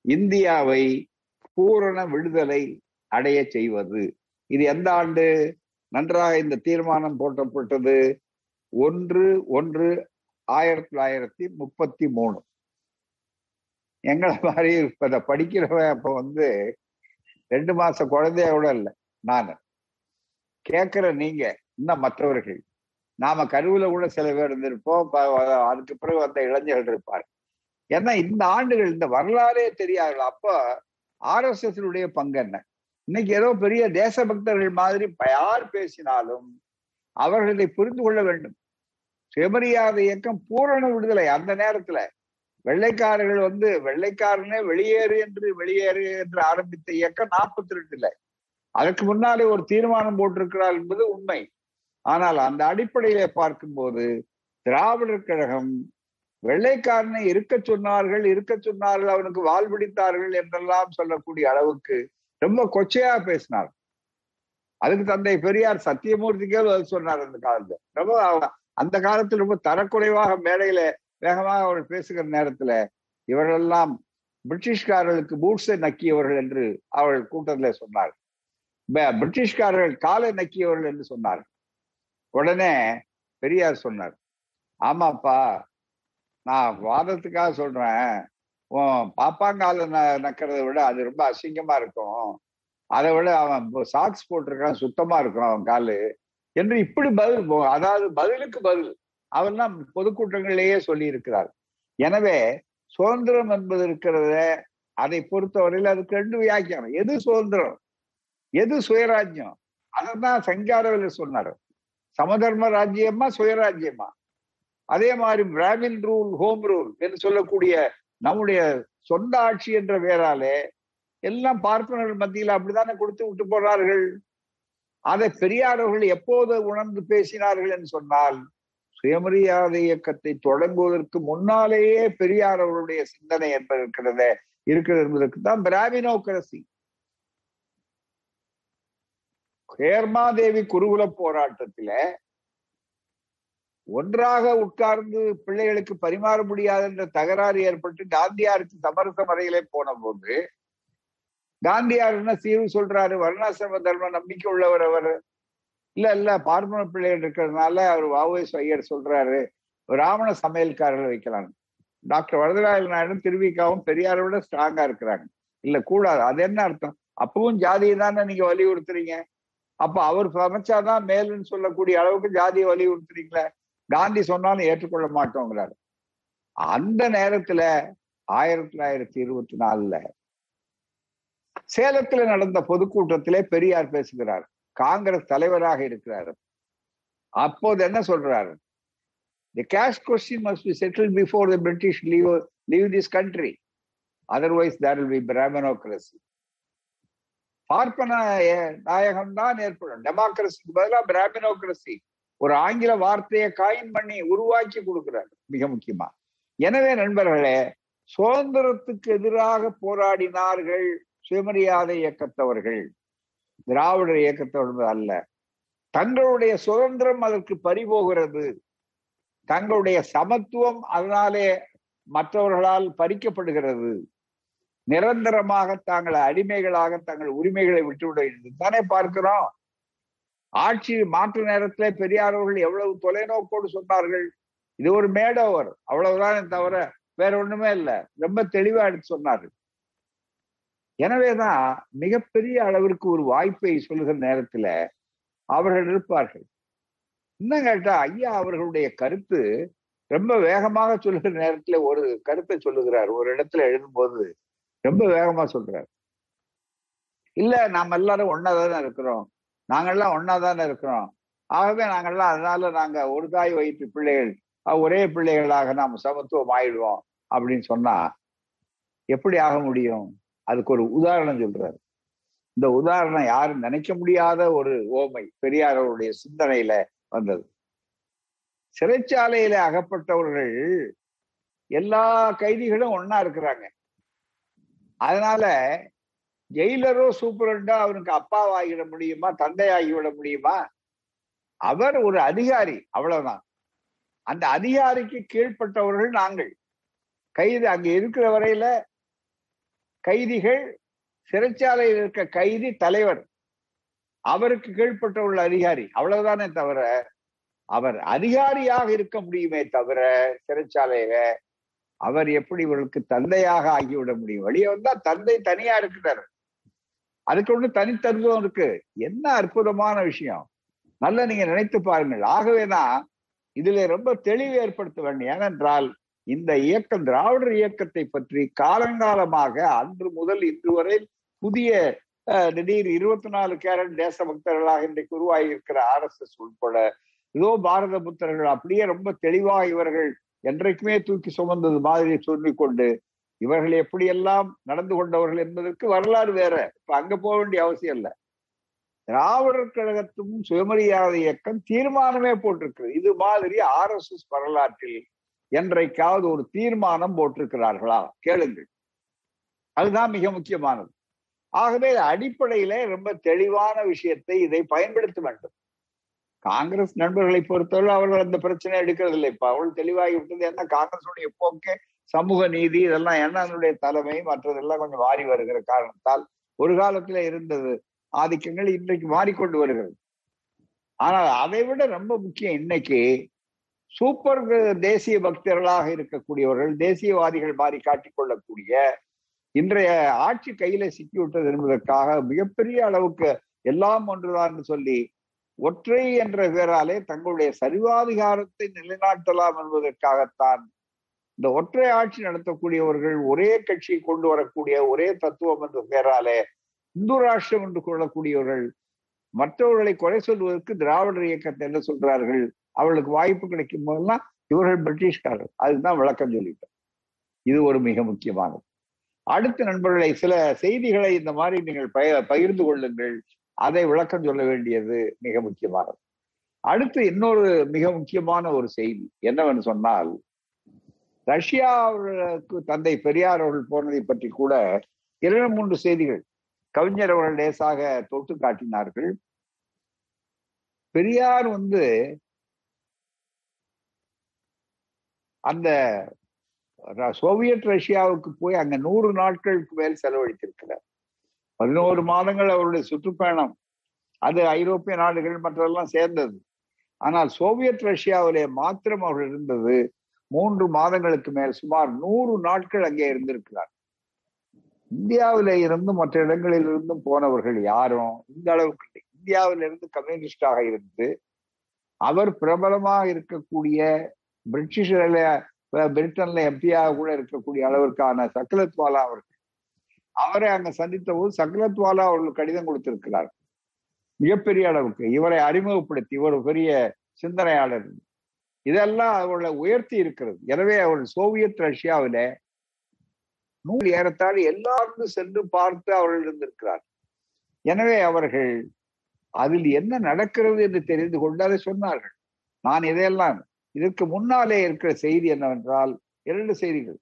இந்தியாவை பூரண விடுதலை அடைய செய்வது. இது எந்த ஆண்டு? நன்றாக இந்த தீர்மானம் போட்டப்பட்டது ஒன்று ஒன்று ஆயிரத்தி தொள்ளாயிரத்தி முப்பத்தி மூணு. எங்களை மாதிரி இப்ப படிக்கிறவன் அப்ப வந்து ரெண்டு மாச குழந்தைய கூட இல்லை நான். கேட்கிற நீங்க இன்னும் மற்றவர்கள். நாம கருவுல கூட சில பேர் இருந்திருப்போம் அதுக்கு பிறகு வந்த இளைஞர்கள் இருப்பார் ஏன்னா இந்த ஆண்டுகள் இந்த வரலாறே தெரியாது அப்ப ஆர் எஸ் எஸ் பங்கு என்ன? இன்னைக்கு ஏதோ பெரிய தேசபக்தர்கள் மாதிரி யார் பேசினாலும் அவர்களை புரிந்து கொள்ள வேண்டும். சுயமரியாதை இயக்கம் பூரண விடுதலை அந்த நேரத்துல. வெள்ளைக்காரர்கள் வந்து வெள்ளைக்காரனே வெளியேறு என்று வெளியேறு என்று ஆரம்பித்த இயக்கம் நாற்பத்தி ரெண்டுல அதற்கு முன்னாலே ஒரு தீர்மானம் போட்டிருக்கிறார் என்பது உண்மை. ஆனால் அந்த அடிப்படையில பார்க்கும்போது திராவிடர் கழகம் வெள்ளைக்காரனை இருக்க சொன்னார்கள் இருக்க சொன்னார்கள் அவனுக்கு வாழ்விடித்தார்கள் என்றெல்லாம் சொல்லக்கூடிய அளவுக்கு ரொம்ப கொச்சையா பேசினார். அதுக்கு தந்தை பெரியார் சத்தியமூர்த்திக்கே சொன்னார் அந்த காலத்துல. ரொம்ப அந்த காலத்துல ரொம்ப தரக்குறைவாக மேடையில வேகமாக அவர்கள் பேசுகிற நேரத்துல இவர்களெல்லாம் பிரிட்டிஷ்காரர்களுக்கு பூட்ஸை நக்கியவர்கள் என்று அவர்கள் கூட்டத்துல சொன்னார். பிரிட்டிஷ்காரர்கள் காலை நக்கியவர்கள் என்று சொன்னார். உடனே பெரியார் சொன்னார் ஆமாப்பா நான் வாதத்துக்காக சொல்றேன். பாப்பாங்கால நக்கிறத விட அது ரொம்ப அசிங்கமா இருக்கும். அதை விட அவன் சாக்ஸ் போட்டிருக்கான் சுத்தமா இருக்கும் அவன் காலு. என்று இப்படி பதில் அதாவது பதிலுக்கு பதில். அவெல்லாம் பொதுக்கூட்டங்களிலேயே சொல்லி இருக்கிறார் எனவே சுதந்திரம் என்பது இருக்கிறத அதை பொறுத்தவரையில் அதுக்கு ரெண்டு வியாக்கியானம். எது சுதந்திரம்? எது சுயராஜ்யம்? அதைத்தான் சங்காரவில் சொன்னார். சமதர்ம ராஜ்யமா சுயராஜ்யமா? அதே மாதிரி பிராமின் ரூல் ஹோம் ரூல் என்று சொல்லக்கூடிய நம்முடைய சொந்த ஆட்சி என்ற பேராலே எல்லாம் பார்ப்பனர்கள் மத்தியில் அப்படித்தானே கொடுத்து விட்டு போறார்கள்? அதை பெரியார் அவர்கள் எப்போது உணர்ந்து பேசினார்கள் என்று சொன்னால் சுயமரியாதை இயக்கத்தை தொடங்குவதற்கு முன்னாலேயே பெரியார் அவருடைய சிந்தனை என்பது இருக்கிறது இருக்கிறது என்பதற்கு தான் பிராமினோக்ரசி ஹேர்மாதேவி குருகுல போராட்டத்துல ஒன்றாக உட்கார்ந்து பிள்ளைகளுக்கு பரிமாற முடியாது என்ற தகராறு ஏற்பட்டு காந்தியாருக்கு சமரச முறையிலே போன போது காந்தியார் என்ன தீர்வு சொல்றாரு? வர்ணாசிரம தர்ம நம்பிக்கை உள்ளவர் அவர். இல்ல இல்ல பார்மன பிள்ளைகள் இருக்கிறதுனால அவர் வாவேஸ் ஐயர் சொல்றாரு. ராவண சமையல்காரர்கள் வைக்கலாம் டாக்டர் வரதராஜ நாயுடு திருவிக்காவும் பெரியாரை விட ஸ்ட்ராங்கா இருக்கிறாங்க. இல்ல கூடாது. அது என்ன அர்த்தம்? அப்பவும் ஜாதியை தானே நீங்க வலியுறுத்துறீங்க அப்ப அவர் சமைச்சாதான் மேலுன்னு சொல்லக்கூடிய அளவுக்கு ஜாதியை வலியுறுத்துறீங்களே காந்தி சொன்னாலும் ஏற்றுக்கொள்ள மாட்டோங்கிறாரு. அந்த நேரத்துல ஆயிரத்தி தொள்ளாயிரத்தி இருபத்தி நாலுல சேலத்துல நடந்த பொதுக்கூட்டத்திலே பெரியார் பேசுகிறார். காங்கிரஸ் தலைவராக இருக்கிறார். அப்போது என்ன சொல்றாரு? The caste question must be settle before the British leave leave this country otherwise there will be Brahmanocracy பார்ப்பன நாயகம் தான் ஏற்படும். டெமோக்ரஸிக்கு பதிலாக பிராமினோக்ரஸி ஒரு ஆங்கில வார்த்தையை காயின் பண்ணி உருவாக்கி கொடுக்கிறார். மிக முக்கியமா. எனவே நண்பர்களே சுதந்திரத்துக்கு எதிராக போராடினார்கள் சுயமரியாதை இயக்கத்தவர்கள். திராவிடர் இயக்கத்தவர்கள் அல்ல. தங்களுடைய சுதந்திரம் அதற்கு பறிபோகிறது. தங்களுடைய சமத்துவம் அதனாலே மற்றவர்களால் பறிக்கப்படுகிறது. நிரந்தரமாக தாங்கள் அடிமைகளாக தங்கள் உரிமைகளை விட்டுவிட தானே பார்க்கிறோம். ஆட்சி மாற்று நேரத்திலே பெரியார் அவர்கள் எவ்வளவு தொலைநோக்கோடு சொன்னார்கள். இது ஒரு மேடவர். அவ்வளவுதான் தவிர வேற ஒண்ணுமே இல்லை. ரொம்ப தெளிவா எடுத்து சொன்னார்கள். எனவேதான் மிகப்பெரிய அளவிற்கு ஒரு வாய்ப்பை சொல்லுகிற நேரத்துல அவர்கள் இருப்பார்கள் இன்னும் கேட்டா ஐயா அவர்களுடைய கருத்து ரொம்ப வேகமாக சொல்லுகிற நேரத்துல ஒரு கருத்தை சொல்லுகிறார். ஒரு இடத்துல எழுதும்போது ரொம்ப வேகமா சொல்றாரு. இல்ல நாம எல்லாரும் ஒன்னாதானே இருக்கிறோம். நாங்கெல்லாம் ஒன்னாதானே இருக்கிறோம். ஆகவே நாங்கெல்லாம் அதனால நாங்க ஒரு தாய் வயிற்று பிள்ளைகள் ஒரே பிள்ளைகளாக நாம் சமத்துவம் ஆயிடுவோம் அப்படின்னு சொன்னா எப்படி ஆக முடியும்? அதுக்கு ஒரு உதாரணம் சொல்றாரு. இந்த உதாரணம் யாரும் நினைக்க முடியாத ஒரு ஓமை பெரியார் அவருடைய சிந்தனையில வந்தது. சிறைச்சாலையில அகப்பட்டவர்கள் எல்லா கைதிகளும் ஒன்னா இருக்கிறாங்க. அதனால ஜெயிலரோ சூப்பரண்டோ அவனுக்கு அப்பாவாகிவிட முடியுமா தந்தையாகிவிட முடியுமா? அவர் ஒரு அதிகாரி அவ்வளவுதான். அந்த அதிகாரிக்கு கீழ்ப்பட்டவர்கள் நாங்கள். கைது அங்க இருக்கிற வரையில கைதிகள் சிறைச்சாலையில் இருக்க கைதி தலைவர். அவருக்கு கீழ்ப்பட்ட உள்ள அதிகாரி. அவ்வளவுதானே தவிர அவர் அதிகாரியாக இருக்க முடியுமே தவிர சிறைச்சாலையில அவர் எப்படி இவர்களுக்கு தந்தையாக ஆகிவிட முடியும்? வெளியே வந்தா தந்தை தனியா இருக்கிறார். அதுக்கு ஒண்ணு தனித்தன்மையும் இருக்கு. என்ன அற்புதமான விஷயம். நல்லா நீங்க நினைத்து பாருங்கள். ஆகவேதான் இதுல ரொம்ப தெளிவு ஏற்படுத்த வேண்டும். ஏனென்றால் இந்த இயக்கம் திராவிடர் இயக்கத்தை பற்றி காலங்காலமாக அன்று முதல் இன்று வரை புதிய திடீர் இருபத்தி நாலு கேரட் தேசபக்தர்களாக இன்றைக்கு உருவாகி இருக்கிற ஆர் எஸ் எஸ் உட்பட இதோ பாரத புத்தர்கள் அப்படியே ரொம்ப தெளிவாக இவர்கள் என்றைக்குமே தூக்கி சுமந்தது மாதிரி சொல்லிக்கொண்டு இவர்கள் எப்படியெல்லாம் நடந்து கொண்டவர்கள் என்பதற்கு வரலாறு வேற. இப்ப அங்க போக வேண்டிய அவசியம் இல்லை. திராவிடர் கழகத்தும் சுயமரியாதை இயக்கம் தீர்மானமே போட்டிருக்கு இது மாதிரி ஆர் எஸ் எஸ் வரலாற்றில் என்றைக்காவது ஒரு தீர்மானம் போட்டிருக்கிறார்களா? கேளுங்கள். அதுதான் மிக முக்கியமானது. ஆகவே அடிப்படையில ரொம்ப தெளிவான விஷயத்தை இதை பயன்படுத்த வேண்டும். காங்கிரஸ் நண்பர்களை பொறுத்தவரை அவர்கள் அந்த பிரச்சனை எடுக்கிறதில்லை. இப்ப அவள் தெளிவாகி விட்டது என்ன? காங்கிரசுடைய போக்கு சமூக நீதி இதெல்லாம் என்னனுடைய தலைமை மற்றதெல்லாம் கொஞ்சம் மாறி வருகிற காரணத்தால் ஒரு காலத்துல இருந்தது. ஆதிக்கங்கள் இன்றைக்கு மாறிக்கொண்டு வருகிறது. ஆனால் அதை விட ரொம்ப முக்கியம் இன்னைக்கு சூப்பர் தேசிய பக்தர்களாக இருக்கக்கூடியவர்கள் தேசியவாதிகள் மாறி காட்டிக்கொள்ளக்கூடிய இன்றைய ஆட்சி கையில சிக்கிவிட்டது என்பதற்காக மிகப்பெரிய அளவுக்கு எல்லாம் ஒன்றுதான் சொல்லி ஒற்றை என்ற பெயராலே தங்களுடைய சர்வாதிகாரத்தை நிலைநாட்டலாம் என்பதற்காகத்தான் இந்த ஒற்றை ஆட்சி நடத்தக்கூடியவர்கள் ஒரே கட்சியை கொண்டு வரக்கூடிய ஒரே தத்துவம் என்ற பெயராலே இந்து ராஷ்டிரம் என்று கொள்ளக்கூடியவர்கள் மற்றவர்களை குறை சொல்வதற்கு திராவிடர் இயக்கத்தை என்ன சொல்றார்கள்? அவர்களுக்கு வாய்ப்பு கிடைக்கும் போதெல்லாம் இவர்கள் பிரிட்டிஷ்காரர். அதுதான் விளக்கம் சொல்லிட்டோம். இது ஒரு மிக முக்கியமானது. அடுத்த நண்பர்களை சில செய்திகளை இந்த மாதிரி நீங்கள் பய பகிர்ந்து கொள்ளுங்கள். அதை விளக்கம் சொல்ல வேண்டியது மிக முக்கியமானது. அடுத்து இன்னொரு மிக முக்கியமான ஒரு செய்தி என்னவென்று சொன்னால் ரஷ்யாவுக்கு தந்தை பெரியார் அவர்கள் போனதை பற்றி கூட இரண்டு மூன்று செய்திகள் கவிஞர் அவர்கள் லேசாக தொட்டு காட்டினார்கள். பெரியார் வந்து அந்த சோவியத் ரஷ்யாவுக்கு போய் அங்க நூறு நாட்களுக்கு மேல் செலவழித்திருக்கிறார். பதினோரு மாதங்கள் அவருடைய சுற்றுப்பயணம். அது ஐரோப்பிய நாடுகள் மற்றெல்லாம் சேர்ந்தது. ஆனால் சோவியத் ரஷ்யாவிலே மாத்திரம் அவர் இருந்தது. மூன்று மாதங்களுக்கு மேல் சுமார் நூறு நாட்கள் அங்கே இருந்திருக்கிறார். இந்தியாவில இருந்தும் மற்ற இடங்களில் இருந்தும் போனவர்கள் யாரும்? இந்த அளவுக்கு இல்லை. இந்தியாவிலிருந்து கம்யூனிஸ்டாக இருந்து அவர் பிரபலமாக இருக்கக்கூடிய பிரிட்டிஷர்ல பிரிட்டன்ல எம்பியாக கூட இருக்கக்கூடிய அளவிற்கான சக்கலத்வாலா அவர்கள் அவரை அங்க சந்தித்த போது சக்கலத்வாலா அவர்கள் கடிதம் கொடுத்திருக்கிறார். மிகப்பெரிய அளவுக்கு. இவரை அறிமுகப்படுத்தி இவர் பெரிய சிந்தனையாளர். இதெல்லாம் அவர்களை உயர்த்தி இருக்கிறது. எனவே அவர் சோவியத் ரஷ்யாவில நூல் ஏறத்தாழ் எல்லாருக்கும் சென்று பார்த்து அவர்கள் இருந்திருக்கிறார் எனவே அவர்கள் அதில் என்ன நடக்கிறது என்று தெரிந்து கொண்டு அதை சொன்னார்கள். நான் இதையெல்லாம் இதற்கு முன்னாலே இருக்கிற செய்தி என்னவென்றால் இரண்டு செய்திகள்.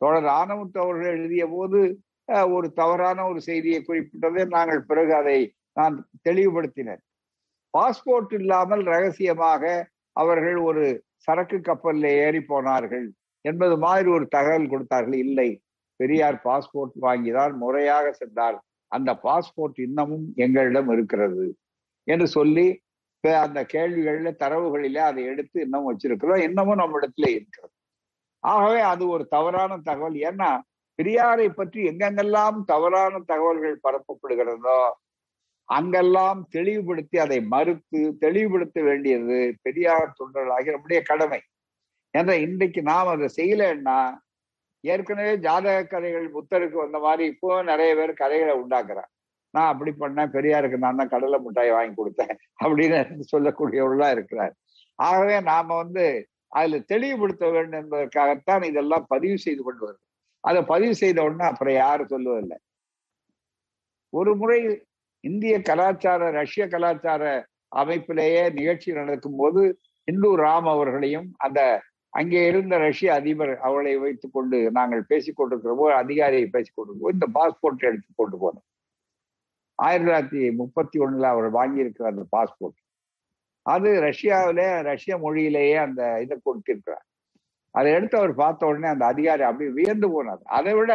தோழர் ஆனமுத்து அவர்கள் எழுதிய போது ஒரு தவறான ஒரு செய்தியை குறிப்பிட்டதை. நாங்கள் பிறகு அதை நான் தெளிவுபடுத்தினேன். பாஸ்போர்ட் இல்லாமல் ரகசியமாக அவர்கள் ஒரு சரக்கு கப்பல்ல ஏறி போனார்கள் என்பது மாதிரி ஒரு தகவல் கொடுத்தார்கள். இல்லை பெரியார் பாஸ்போர்ட் வாங்கிதான் முறையாக சென்றார். அந்த பாஸ்போர்ட் இன்னமும் எங்களிடம் இருக்கிறது. என்று சொல்லி அந்த கேள்விகள்ல தரவுகளில அதை எடுத்து இன்னமும் வச்சிருக்கிறோம். இன்னமும் நம்ம இடத்துல இருக்கிறது. ஆகவே அது ஒரு தவறான தகவல். ஏன்னா பெரியாரை பற்றி எங்கெங்கெல்லாம் தவறான தகவல்கள் பரப்பப்படுகிறதோ அங்கெல்லாம் தெளிவுபடுத்தி அதை மறுத்து தெளிவுபடுத்த வேண்டியது பெரியார் தொண்டர்களாகிய நம்முடைய கடமை. என்ற இன்றைக்கு நாம் அதை செய்யலைன்னா ஏற்கனவே ஜாதக கதைகள் புத்தருக்கு வந்த மாதிரி இப்போ நிறைய பேர் கதைகளை உண்டாக்குறான் நான் அப்படி பண்ணேன் பெரியாருக்கு நான் தான் கடலை மிட்டாய் வாங்கி கொடுத்தேன் அப்படின்னு சொல்லக்கூடியவர்களா இருக்கிறார். ஆகவே நாம வந்து அதுல தெளிவுபடுத்த வேண்டும் என்பதற்காகத்தான் இதெல்லாம் பதிவு செய்து கொண்டு வருது. அதை பதிவு செய்த உடனே அப்புறம் யாரும் சொல்லுவதில்லை ஒரு முறை இந்திய கலாச்சார ரஷ்ய கலாச்சார அமைப்பிலேயே நிகழ்ச்சி நடக்கும் போது இந்து ராம் அவர்களையும் அந்த அங்கே இருந்த ரஷ்ய அதிபர் அவளை வைத்துக் கொண்டு நாங்கள் பேசிக் கொண்டிருக்கிற போது அதிகாரியை பேசிக் கொண்டிருக்கோம் இந்த பாஸ்போர்ட் எடுத்து கொண்டு போனோம். ஆயிரத்தி தொள்ளாயிரத்தி முப்பத்தி ஒண்ணுல அவர் வாங்கியிருக்கிற அந்த பாஸ்போர்ட். அது ரஷ்யாவிலே ரஷ்ய மொழியிலேயே அந்த இதை கொடுத்திருக்கிறார். அதை எடுத்து அவர் பார்த்த உடனே அந்த அதிகாரி அப்படி வியந்து போனார். அதை விட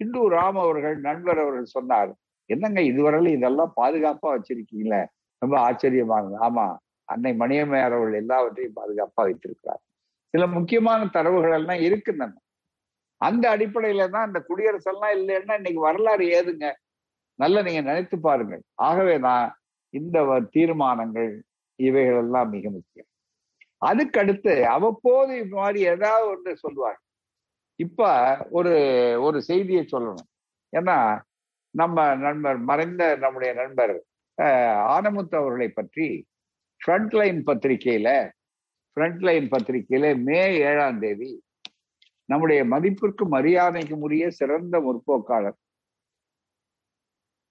ஹிந்து ராம் அவர்கள் நண்பர் அவர்கள் சொன்னார் என்னங்க இதுவரையிலும் இதெல்லாம் பாதுகாப்பா வச்சிருக்கீங்களே? ரொம்ப ஆச்சரியமானது. ஆமா அன்னை மணியம்மையார் அவர்கள் எல்லாவற்றையும் பாதுகாப்பா வைத்திருக்கிறார். சில முக்கியமான தரவுகள் எல்லாம் இருக்குன்னு. அந்த அடிப்படையில தான் அந்த குடியரசு எல்லாம் இல்லைன்னா இன்னைக்கு வரலாறு ஏதுங்க? நல்ல நீங்க நினைத்து பாருங்கள். ஆகவே தான் இந்த தீர்மானங்கள் இவைகள் எல்லாம் மிக முக்கியம். அதுக்கடுத்து அவ்வப்போது இது மாதிரி ஏதாவது ஒன்று சொல்லுவாங்க இப்ப ஒரு ஒரு செய்தியை சொல்லணும். ஏன்னா நம்ம நண்பர் மறைந்த நம்முடைய நண்பர் ஆனமுத்து அவர்களை பற்றி ஃப்ரண்ட்லைன் பத்திரிகையில ஃப்ரண்ட்லைன் பத்திரிகையில மே ஏழாம் தேதி நம்முடைய மதிப்பிற்கு மரியாதைக்கு உரிய சிறந்த முற்போக்காளர்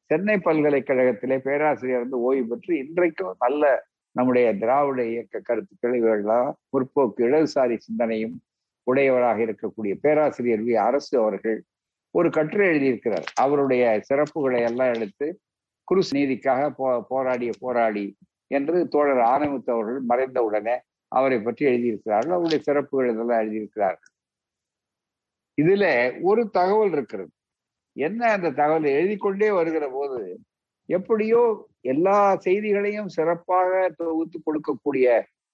சென்னை பல்கலைக்கழகத்திலே பேராசிரியர் வந்து ஓய்வு பெற்று இன்றைக்கும் நல்ல நம்முடைய திராவிட இயக்க கருத்துக்களை எல்லாம் முற்போக்கு இடதுசாரி சிந்தனையும் உடையவராக இருக்கக்கூடிய பேராசிரியர் வி. அரசு அவர்கள் ஒரு கட்டுரை எழுதியிருக்கிறார். அவருடைய சிறப்புகளை எல்லாம் எடுத்து குருஸ் நீதிக்காக போ போராடிய போராடி என்று தோழர் ஆனமுத்து அவர்கள் மறைந்த உடனே அவரை பற்றி எழுதியிருக்கிறார்கள். அவருடைய சிறப்புகள் இதெல்லாம் எழுதியிருக்கிறார்கள். இதுல ஒரு தகவல் இருக்கிறது. என்ன அந்த தகவல் எழுதிக்கொண்டே வருகிற போது எப்படியோ எல்லா செய்திகளையும் சிறப்பாக தொகுத்து கொடுக்கக்கூடிய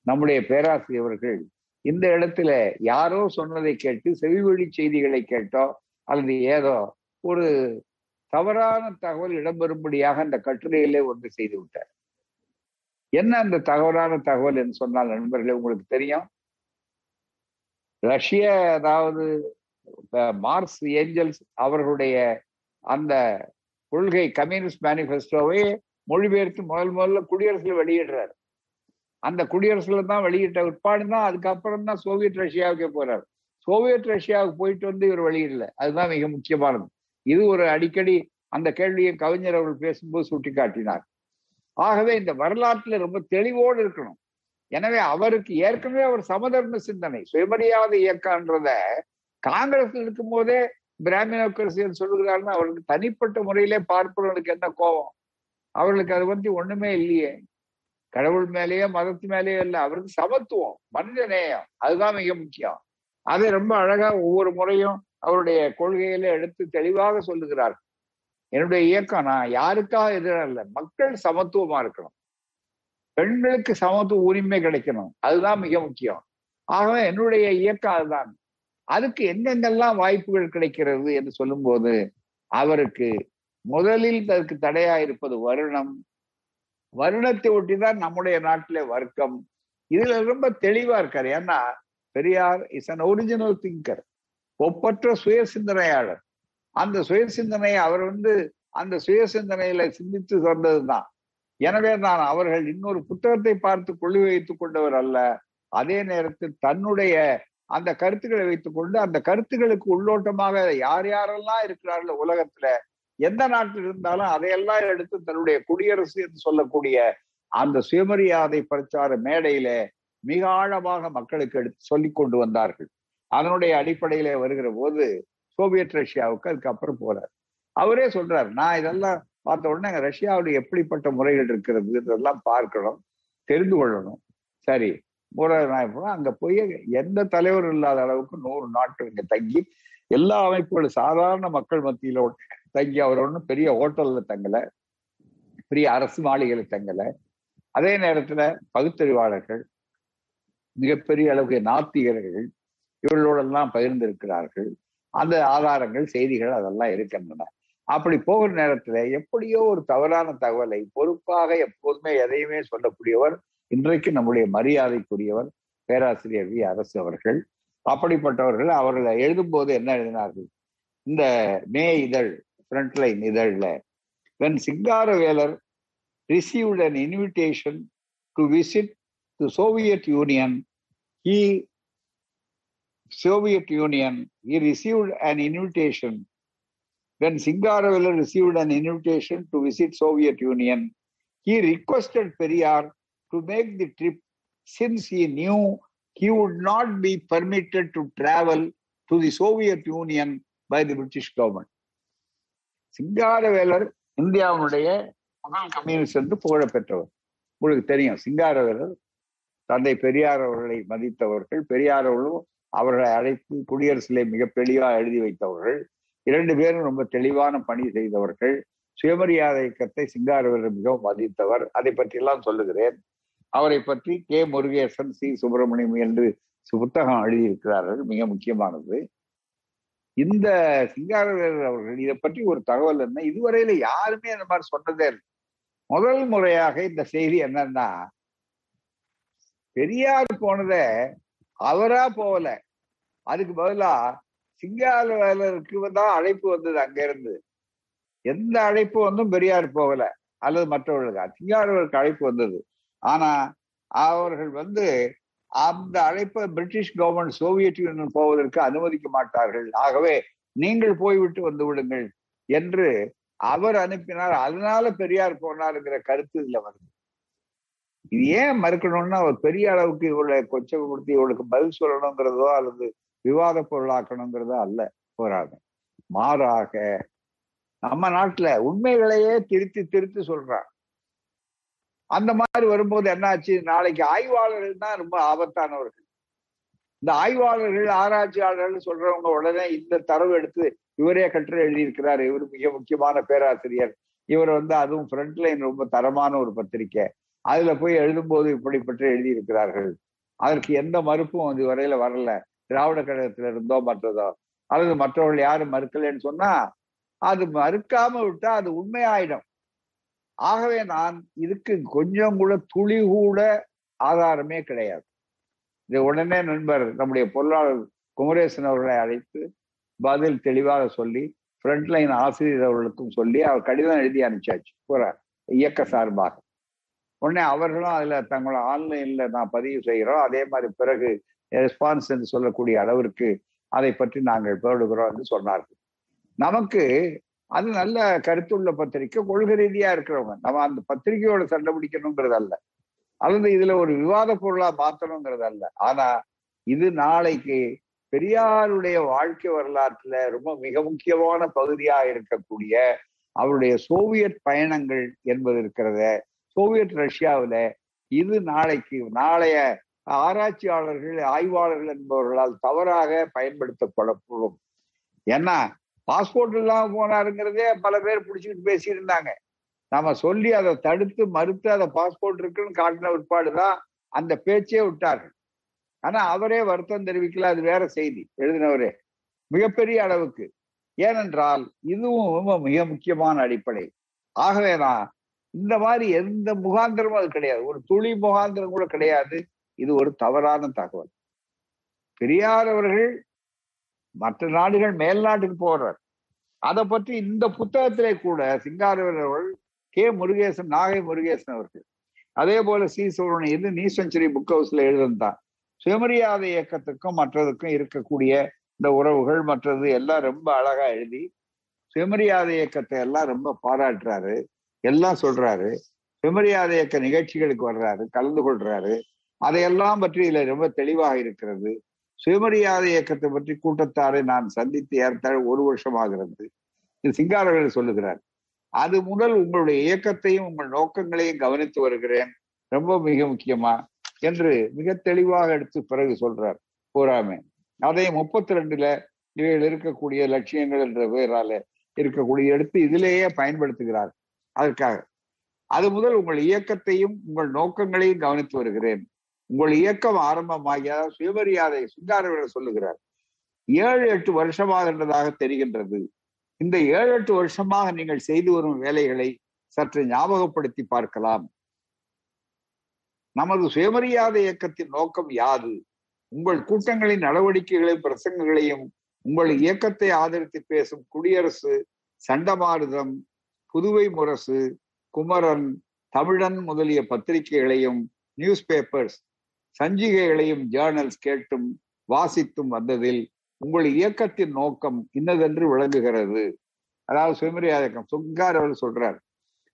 நம்முடைய பேராசிரியர்கள் இந்த இடத்துல யாரோ சொன்னதை கேட்டு செவிவழி செய்திகளை கேட்டோ அல்லது ஏதோ ஒரு தவறான தகவல் இடம்பெறும்படியாக அந்த கட்டுரையிலே ஒன்று செய்து விட்டார். என்ன அந்த தவறான தகவல் என்று சொன்னால் நண்பர்களே உங்களுக்கு தெரியும். ரஷ்ய அதாவது மார்ஸ் ஏஞ்சல்ஸ் அவர்களுடைய அந்த கொள்கை கம்யூனிஸ்ட் மேனிஃபெஸ்டோவை மொழிபெயர்த்து முதல் முதல்ல குடியரசுல வெளியிடுறாரு. அந்த குடியரசுல தான் வெளியிட்ட உட்பாடு தான் அதுக்கப்புறம் தான் சோவியத் ரஷ்யாவுக்கே போறாரு. சோவியத் ரஷ்யாவுக்கு போயிட்டு வந்து இவர் வெளியிடல. அதுதான் மிக முக்கியமானது. இது ஒரு அடிக்கடி அந்த கேள்வியை கவிஞர் அவர்கள் பேசும்போது சுட்டி காட்டினார் ஆகவே இந்த வரலாற்றுல ரொம்ப தெளிவோடு இருக்கணும். எனவே அவருக்கு ஏற்கனவே அவர் சமதர்ம சிந்தனை சுயமரியாதை இயக்கம்ன்றத காங்கிரஸ் இருக்கும் போதே பிராமினோக்ரசின்னு சொல்லுகிறாருன்னா அவருக்கு தனிப்பட்ட முறையிலே பார்ப்பவர்களுக்கு என்ன கோபம்? அவர்களுக்கு அதை பத்தி ஒண்ணுமே இல்லையே. கடவுள் மேலேயோ மதத்து மேலேயோ இல்லை. அவருக்கு சமத்துவம் மனித நேயம். அதுதான் மிக முக்கியம். அதை ரொம்ப அழகா ஒவ்வொரு முறையும் அவருடைய கொள்கையில எடுத்து தெளிவாக சொல்லுகிறார். என்னுடைய இயக்கம் நான் யாருக்காக எதிரல்ல மக்கள் சமத்துவமா இருக்கணும். பெண்களுக்கு சமத்துவ உரிமை கிடைக்கணும். அதுதான் மிக முக்கியம். ஆகவே என்னுடைய இயக்கம் அதுதான். அதுக்கு எங்கெங்கெல்லாம் வாய்ப்புகள் கிடைக்கிறது என்று சொல்லும்போது அவருக்கு முதலில் அதற்கு தடையா இருப்பது வருணம். வருணத்தை ஒட்டிதான் நம்முடைய நாட்டிலே வர்க்கம். இதுல ரொம்ப தெளிவா இருக்காரு. ஏன்னா Periyar is an original thinker ஒப்பற்ற சுய சிந்தனையாளர் அந்த சுய சிந்தனையை அவர் வந்து அந்த சுய சிந்தனையில சிந்தித்து சொன்னதுதான். எனவே நான் அவர்கள் இன்னொரு புத்தகத்தை பார்த்து கொள்ளி வைத்துக் கொண்டவர் அல்ல. அதே நேரத்தில் தன்னுடைய அந்த கருத்துக்களை வைத்துக் கொண்டு அந்த கருத்துக்களுக்கு உள்ளோட்டமாக யார் யாரெல்லாம் இருக்கிறார்கள் உலகத்துல எந்த நாட்டில் இருந்தாலும் அதையெல்லாம் எடுத்து தன்னுடைய குடியரசு என்று சொல்லக்கூடிய அந்த சுயமரியாதை பிரச்சார மேடையில மிக ஆழமாக மக்களுக்கு எடுத்து சொல்லி கொண்டு வந்தார்கள். அதனுடைய அடிப்படையில வருகிற போது சோவியத் ரஷ்யாவுக்கு அதுக்கப்புறம் போறார். அவரே சொல்றாரு நான் இதெல்லாம் பார்த்த உடனே ரஷ்யாவுடைய எப்படிப்பட்ட முறைகள் இருக்கிறது இதெல்லாம் பார்க்கணும் தெரிந்து கொள்ளணும். சரி முறை நான் அங்க போய் எந்த தலைவர் இல்லாத அளவுக்கு நூறு நாட்கள் இங்க தங்கி எல்லா அமைப்புகளும் சாதாரண மக்கள் மத்தியில தங்கி அவர் ஒன்றும் பெரிய ஹோட்டல்ல தங்கல பெரிய அரசு மாளிகையில தங்கல. அதே நேரத்துல பகுத்தறிவாளர்கள் மிகப்பெரிய அளவுக்கு நாத்திகர்கள் இவர்களோடெல்லாம் பகிர்ந்திருக்கிறார்கள். அந்த ஆதாரங்கள் செய்திகள் அதெல்லாம் இருக்கின்றன. அப்படி போகிற நேரத்துல எப்படியோ ஒரு தவறான தகவலை பொறுப்பாக எப்போதுமே எதையுமே சொல்லக்கூடியவர் இன்றைக்கு நம்முடைய மரியாதைக்குரியவர் பேராசிரியர் வி. அரசு அவர்கள். அப்படிப்பட்டவர்கள் அவர்கள் எழுதும் போது என்ன எழுதினார்கள்? இந்த மே இதழ் Frontline இதழ்ல when Singaravelar received an invitation to visit to Soviet Union he Soviet Union, he received an invitation. When Singaravelar received an invitation to visit Soviet Union, he requested Periyar to make the trip since he knew he would not be permitted to travel to the Soviet Union by the British government. Singaravelar இந்தியாவுடைய முதல் communist என்று புகழ பெற்றவர் உங்களுக்கு தெரியும் சிங்காரவேலர் தந்தை பெரியார் அவர்களை மதித்தவர்கள் பெரியார் அவர்களும் அவர்களை அழைத்து குடியரசிலே மிக தெளிவாக எழுதி வைத்தவர்கள். இரண்டு பேரும் ரொம்ப தெளிவான பணி செய்தவர்கள். சுயமரியாதை இயக்கத்தை சிங்காரவேலர் மிகவும் மதித்தவர். அதை பற்றியெல்லாம் சொல்லுகிறேன். அவரை பற்றி கே. முருகேசன் சி. சுப்பிரமணியம் என்று புத்தகம் எழுதியிருக்கிறார்கள். மிக முக்கியமானது. இந்த சிங்காரவேலர் அவர்கள் இதை பற்றி ஒரு தகவல் என்ன? இதுவரையில யாருமே அந்த மாதிரி சொன்னதே இல்லை. முதல் முறையாக இந்த செய்தி என்னன்னா பெரியார் போனத அவரா போகல அதுக்கு பதிலா சிங்காரவேலருக்கு தான் அழைப்பு வந்தது அங்க இருந்து எந்த அழைப்பு வந்தும் பெரியார் போகல அல்லது மற்றவர்களுக்கு. சிங்காரவருக்கு அழைப்பு வந்தது. ஆனா அவர்கள் வந்து அந்த அழைப்பை பிரிட்டிஷ் கவர்மெண்ட் சோவியத் யூனியன் போவதற்கு அனுமதிக்க மாட்டார்கள். ஆகவே நீங்கள் போய்விட்டு வந்து விடுங்கள் என்று அவர் அனுப்பினார். அதனால பெரியார் போனாருங்கிற கருத்து இதுல வருது. இது ஏன் மறுக்கணும்னா அவர் பெரிய அளவுக்கு இவளை கொச்சம் கொடுத்து இவளுக்கு பதில் சொல்லணுங்கிறதோ அல்லது விவாத பொருளாக்கணுங்கிறதோ அல்ல போராட்டம். மாறாக நம்ம நாட்டுல உண்மைகளையே திருத்தி திருத்தி சொல்றான் அந்த மாதிரி வரும்போது என்னாச்சு? நாளைக்கு ஆய்வாளர்கள் தான் ரொம்ப ஆபத்தானவர்கள். இந்த ஆய்வாளர்கள் ஆராய்ச்சியாளர்கள் சொல்றவங்க உடனே இந்த தரவு எடுத்து இவரே கட்டுரை எழுதியிருக்கிறார். இவர் மிக முக்கியமான பேராசிரியர். இவர் வந்து அதுவும் ஃப்ரண்ட் லைன் ரொம்ப தரமான ஒரு பத்திரிக்கை. அதுல போய் எழுதும்போது இப்படிப்பட்டு எழுதியிருக்கிறார்கள். அதற்கு எந்த மறுப்பும் அது வரையில வரல. திராவிட கழகத்துல இருந்தோ மற்றதோ அல்லது மற்றவர்கள் யாரும் மறுக்கலன்னு சொன்னா அது மறுக்காம விட்டா அது உண்மையாயிடும். ஆகவே நான் இதுக்கு கொஞ்சம் கூட துளி கூட ஆதாரமே கிடையாது. இது உடனே நண்பர் நம்முடைய பொருளாளர் குமரேசன் அவர்களை அழைத்து பதில் தெளிவாக சொல்லி ஃப்ரண்ட் லைன் ஆசிரியர் அவர்களுக்கும் சொல்லி அவர் கடிதம் எழுதி அனுப்பிச்சாச்சு. போற இயக்க சார்பாக. உடனே அவர்களும் அதுல தங்களோட ஆன்லைன்ல நான் பதிவு செய்கிறோம். அதே மாதிரி பிறகு ரெஸ்பான்ஸ் என்று சொல்லக்கூடிய அளவிற்கு அதை பற்றி நாங்கள் பேடுகிறோம் என்று சொன்னார்கள். நமக்கு அது நல்ல கருத்துள்ள பத்திரிக்கை கொள்கை ரீதியா இருக்கிறவங்க. நம்ம அந்த பத்திரிகையோட சண்டை பிடிக்கணுங்கிறது அல்ல. அல்லது இதுல ஒரு விவாத பொருளா மாத்தணுங்கிறது அல்ல. ஆனா இது நாளைக்கு பெரியாருடைய வாழ்க்கை வரலாற்றுல ரொம்ப மிக முக்கியமான பகுதியா இருக்கக்கூடிய அவருடைய சோவியத் பயணங்கள் என்பது இருக்கிறத சோவியத் ரஷ்யாவில இது நாளைக்கு நாளைய ஆராய்ச்சியாளர்கள் ஆய்வாளர்கள் என்பவர்களால் தவறாக பயன்படுத்தப்படக்கூடும். ஏன்னா பாஸ்போர்ட் இல்லாம போனாருங்கிறதே பல பேர் பிடிச்சிக்கிட்டு பேசிட்டு இருந்தாங்க. நாம சொல்லி அதை தடுத்து மறுத்து அதை பாஸ்போர்ட் இருக்குன்னு காட்டின பிற்பாடுதான் அந்த பேச்சே விட்டார்கள். ஆனா அவரே வருத்தம் தெரிவிக்கல அது வேற செய்தி எழுதினவரே. மிகப்பெரிய அளவுக்கு. ஏனென்றால் இதுவும் ரொம்ப மிக முக்கியமான அடிப்படை. ஆகவேதான் இந்த மாதிரி எந்த முகாந்திரமும் அது கிடையாது. ஒரு துளி முகாந்திரம் கூட கிடையாது. இது ஒரு தவறான தகவல். பெரியார் அவர்கள் மற்ற நாடுகள் மேல் நாட்டுக்கு போறார் அதை பற்றி இந்த புத்தகத்திலே கூட சிங்காரவர் அவர்கள் கே முருகேசன் நாகை முருகேசன் அவர்கள். அதே போல சி சோழன் இது நீ செஞ்சுரி புக் ஹவுஸ்ல எழுதிருந்தான் சுயமரியாதை இயக்கத்துக்கும் மற்றதுக்கும் இருக்கக்கூடிய இந்த உறவுகள் மற்றது எல்லாம் ரொம்ப அழகா எழுதி சுயமரியாதை இயக்கத்தை எல்லாம் ரொம்ப பாராட்டுறாரு எல்லாம் சொல்றாரு. சுயமரியாதை இயக்க நிகழ்ச்சிகளுக்கு வர்றாரு கலந்து கொள்றாரு. அதையெல்லாம் பற்றி இதுல ரொம்ப தெளிவாக இருக்கிறது. சுயமரியாதை இயக்கத்தை பற்றி கூட்டத்தாரை நான் சந்தித்து ஏறத்தாழ ஒரு வருஷம் ஆகிறது இது சொல்லுகிறார் அது முதல் உங்களுடைய இயக்கத்தையும் உங்கள் நோக்கங்களையும் கவனித்து வருகிறேன். ரொம்ப மிக முக்கியமா? என்று மிக தெளிவாக எடுத்து பிறகு சொல்றார் பூராமே. அதை முப்பத்தி ரெண்டுல இவைகள் இருக்கக்கூடிய லட்சியங்கள் என்ற பெயரால இருக்கக்கூடிய எடுத்து இதிலேயே பயன்படுத்துகிறார். அதற்காக அது முதல் உங்கள் இயக்கத்தையும் உங்கள் நோக்கங்களையும் கவனித்து வருகிறேன். உங்கள் இயக்கம் ஆரம்பமாகி அதாவது சுயமரியாதை சுங்காரவர் சொல்லுகிறார் ஏழு எட்டு வருஷமாகின்றதாக தெரிகின்றது. இந்த ஏழு எட்டு வருஷமாக நீங்கள் செய்து வரும் வேலைகளை சற்று ஞாபகப்படுத்தி பார்க்கலாம். நமது சுயமரியாதை இயக்கத்தின் நோக்கம் யாது? உங்கள் கூட்டங்களின் நடவடிக்கைகளையும் பிரசங்கங்களையும் உங்கள் இயக்கத்தை ஆதரித்து பேசும் குடியரசு சண்டமாருதம் புதுவை முரசு குமரன் தமிழன் முதலிய பத்திரிகைகளையும் நியூஸ் பேப்பர்ஸ் சஞ்சிகைகளையும் ஜேர்னல்ஸ் கேட்டும் வாசித்தும் வந்ததில் உங்கள் இயக்கத்தின் நோக்கம் இன்னதென்று விளங்குகிறது. அதாவது சுயமரியாதை இயக்கம் சுங்கார் அவர் சொல்றார்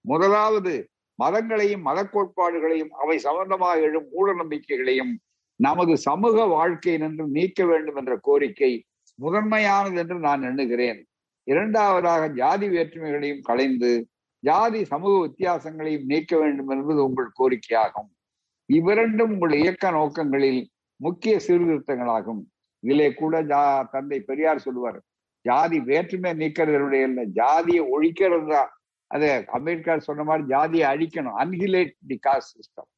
முதலாவது மதங்களையும் மத கோட்பாடுகளையும் அவை சம்பந்தமாக எழும் மூட நம்பிக்கைகளையும் நமது சமூக வாழ்க்கையினின்று நீக்க வேண்டும் என்ற கோரிக்கை முதன்மையானது என்று நான் எண்ணுகிறேன். இரண்டாவதாக ஜாதி வேற்றுமைகளையும் களைந்து ஜாதி சமூக வித்தியாசங்களையும் நீக்க வேண்டும் என்பது உங்கள் கோரிக்கையாகும். இவ்விரண்டும் உங்கள் இயக்க நோக்கங்களில் முக்கிய சீர்திருத்தங்களாகும். இதிலே கூட ஜா தந்தை பெரியார் சொல்லுவார் ஜாதி வேற்றுமை நீக்கிறதுடைய இல்லை ஜாதியை ஒழிக்கிறது? தான் அது அம்பேத்கர் சொன்ன மாதிரி ஜாதியை அழிக்கணும் அன்ஹிலேட் தி காஸ்ட் சிஸ்டம்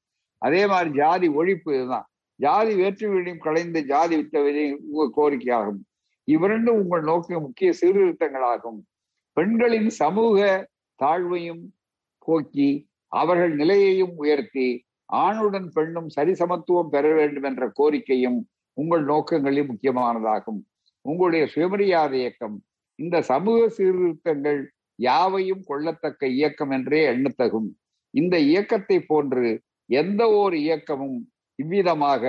அதே மாதிரி ஜாதி ஒழிப்பு இதுதான். ஜாதி வேற்றுமைகளையும் கலைந்து ஜாதி வித்தவதையும் உங்கள் கோரிக்கையாகும். இவ்விரண்டும் உங்கள் நோக்க முக்கிய சீர்திருத்தங்களாகும். பெண்களின் சமூக தாழ்வையும் போக்கி அவர்கள் நிலையையும் உயர்த்தி ஆணுடன் பெண்ணும் சரிசமத்துவம் பெற வேண்டும் என்ற கோரிக்கையும் உங்கள் நோக்கங்களில் முக்கியமானதாகும். உங்களுடைய சுயமரியாதை இயக்கம். இந்த சமூக சீர்திருத்தங்கள் யாவையும் கொள்ளத்தக்க இயக்கம் என்றே எண்ணத்தகும். இந்த இயக்கத்தை போன்று எந்த ஒரு இயக்கமும் இவ்விதமாக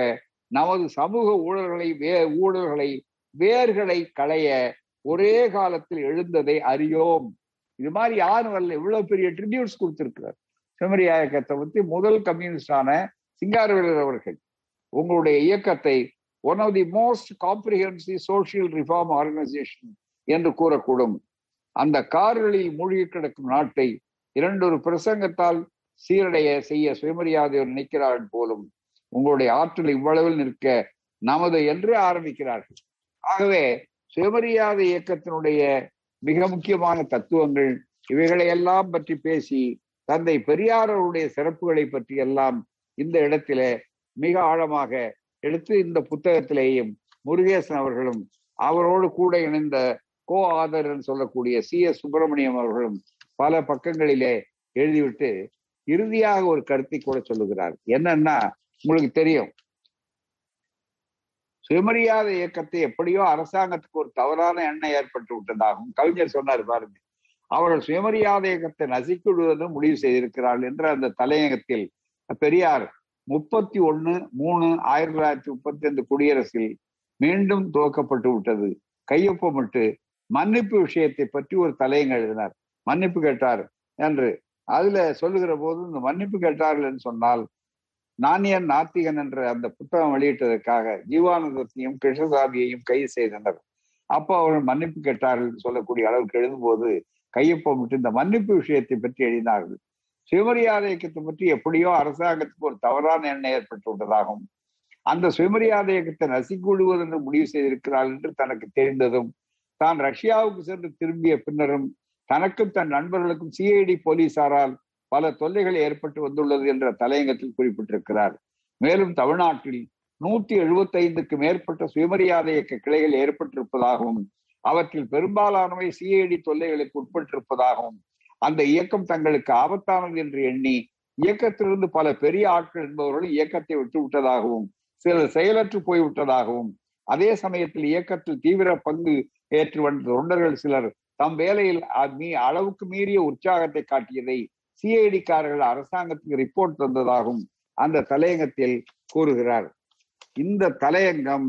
நமது சமூக ஊழல்களை வே ஊழல்களை வேர்களை களைய ஒரே காலத்தில் எழுந்ததை அறியோம். இது மாதிரி யாரும் வரல? இவ்வளவு பெரிய ட்ரிபியூட்ஸ் கொடுத்திருக்கிறார். செம்மறியா இயக்கத்தை பற்றி முதல் கம்யூனிஸ்டான சிங்காரவேலர் அவர்கள் உங்களுடைய இயக்கத்தை one of the most comprehensive social reform organisation என்று கூறக்கூடும். அந்த கார்களில் மூழ்கி கிடக்கும் நாட்டை இரண்டொரு பிரசங்கத்தால் சீரடைய செய்ய சுயமரியாதையோர் நினைக்கிறார்கள் போலும் உங்களுடைய ஆற்றல் இவ்வளவில் நிற்க நமது என்று ஆரம்பிக்கிறார்கள். ஆகவே சுயமரியாதை இயக்கத்தினுடைய மிக முக்கியமான தத்துவங்கள் இவைகளையெல்லாம் பற்றி பேசி தந்தை பெரியாரருடைய சிறப்புகளை பற்றி எல்லாம் இந்த இடத்திலே மிக ஆழமாக எடுத்து இந்த புத்தகத்திலேயும் முருகேசன் அவர்களும் அவரோடு கூட இணைந்த கோ ஆதர் சொல்லக்கூடிய சி. எஸ். சுப்பிரமணியம் அவர்களும் பல பக்கங்களிலே எழுதிவிட்டு இறுதியாக ஒரு கருத்தை கூட சொல்லுகிறார். என்னன்னா உங்களுக்கு தெரியும். சுயமரியாதை இயக்கத்தை எப்படியோ அரசாங்கத்துக்கு ஒரு தவறான எண்ணம் ஏற்பட்டு விட்டதாகவும் கவிஞர் சொன்னார் பாருங்க. அவர்கள் சுயமரியாதை இயக்கத்தை நசிக்கிடுவதும் முடிவு செய்திருக்கிறார்கள் என்ற அந்த தலையங்கத்தில் பெரியார் முப்பத்தி ஒண்ணு மூணு ஆயிரத்தி தொள்ளாயிரத்தி முப்பத்தி ஐந்து குடியரசில் மீண்டும் துவக்கப்பட்டு விட்டது. கையொப்பமிட்டு மன்னிப்பு விஷயத்தை பற்றி ஒரு தலையங்க எழுதினார். மன்னிப்பு கேட்டார் என்று. அதுல சொல்லுகிற போது இந்த மன்னிப்பு கேட்டார்கள் என்று சொன்னால் நானியன் நாத்திகன் என்ற அந்த புத்தகம் வெளியிட்டதற்காக ஜீவானந்தத்தையும் கிருஷ்ணசாமியையும் கைது செய்தனர்? அப்போ அவர்கள் மன்னிப்பு கேட்டார்கள் சொல்லக்கூடிய அளவுக்கு எழுதும்போது கையொப்பமிட்டு இந்த மன்னிப்பு விஷயத்தை பற்றி எழுதினார்கள். சுயமரியாதை இயக்கத்தை பற்றி எப்படியோ அரசாங்கத்துக்கு ஒரு தவறான எண்ணம் ஏற்பட்டு விட்டதாகவும் அந்த சுயமரியாதை இயக்கத்தை நசிக்கூடுவது என்று முடிவு செய்திருக்கிறாள் என்று தனக்கு தெரிந்ததும் தான் ரஷ்யாவுக்கு சென்று திரும்பிய பின்னரும் தனக்கும் தன் நண்பர்களுக்கும் சிஐடி போலீசாரால் பல தொல்லைகள் ஏற்பட்டு வந்துள்ளது என்ற தலையங்கத்தில் குறிப்பிட்டிருக்கிறார். மேலும் தமிழ்நாட்டில் நூத்தி எழுபத்தி ஐந்துக்கு மேற்பட்ட சுயமரியாதை இயக்க கிளைகள் ஏற்பட்டிருப்பதாகவும் அவற்றில் பெரும்பாலானவை சிஐடி தொல்லைகளுக்கு உட்பட்டிருப்பதாகவும் அந்த இயக்கம் தங்களுக்கு ஆபத்தானது என்று எண்ணி இயக்கத்திலிருந்து பல பெரிய ஆட்கள் என்பவர்கள் இயக்கத்தை விட்டு விட்டதாகவும் சிலர் செயலற்று போய்விட்டதாகவும் அதே சமயத்தில் இயக்கத்தில் தீவிர பங்கு ஏற்று வந்த தொண்டர்கள் சிலர் தம் வேலையில் அளவுக்கு மீறிய உற்சாகத்தை காட்டியதை சிஐடிக்காரர்கள் அரசாங்கத்துக்கு ரிப்போர்ட் தந்ததாகவும் அந்த தலையங்கத்தில் கூறுகிறார். இந்த தலையங்கம்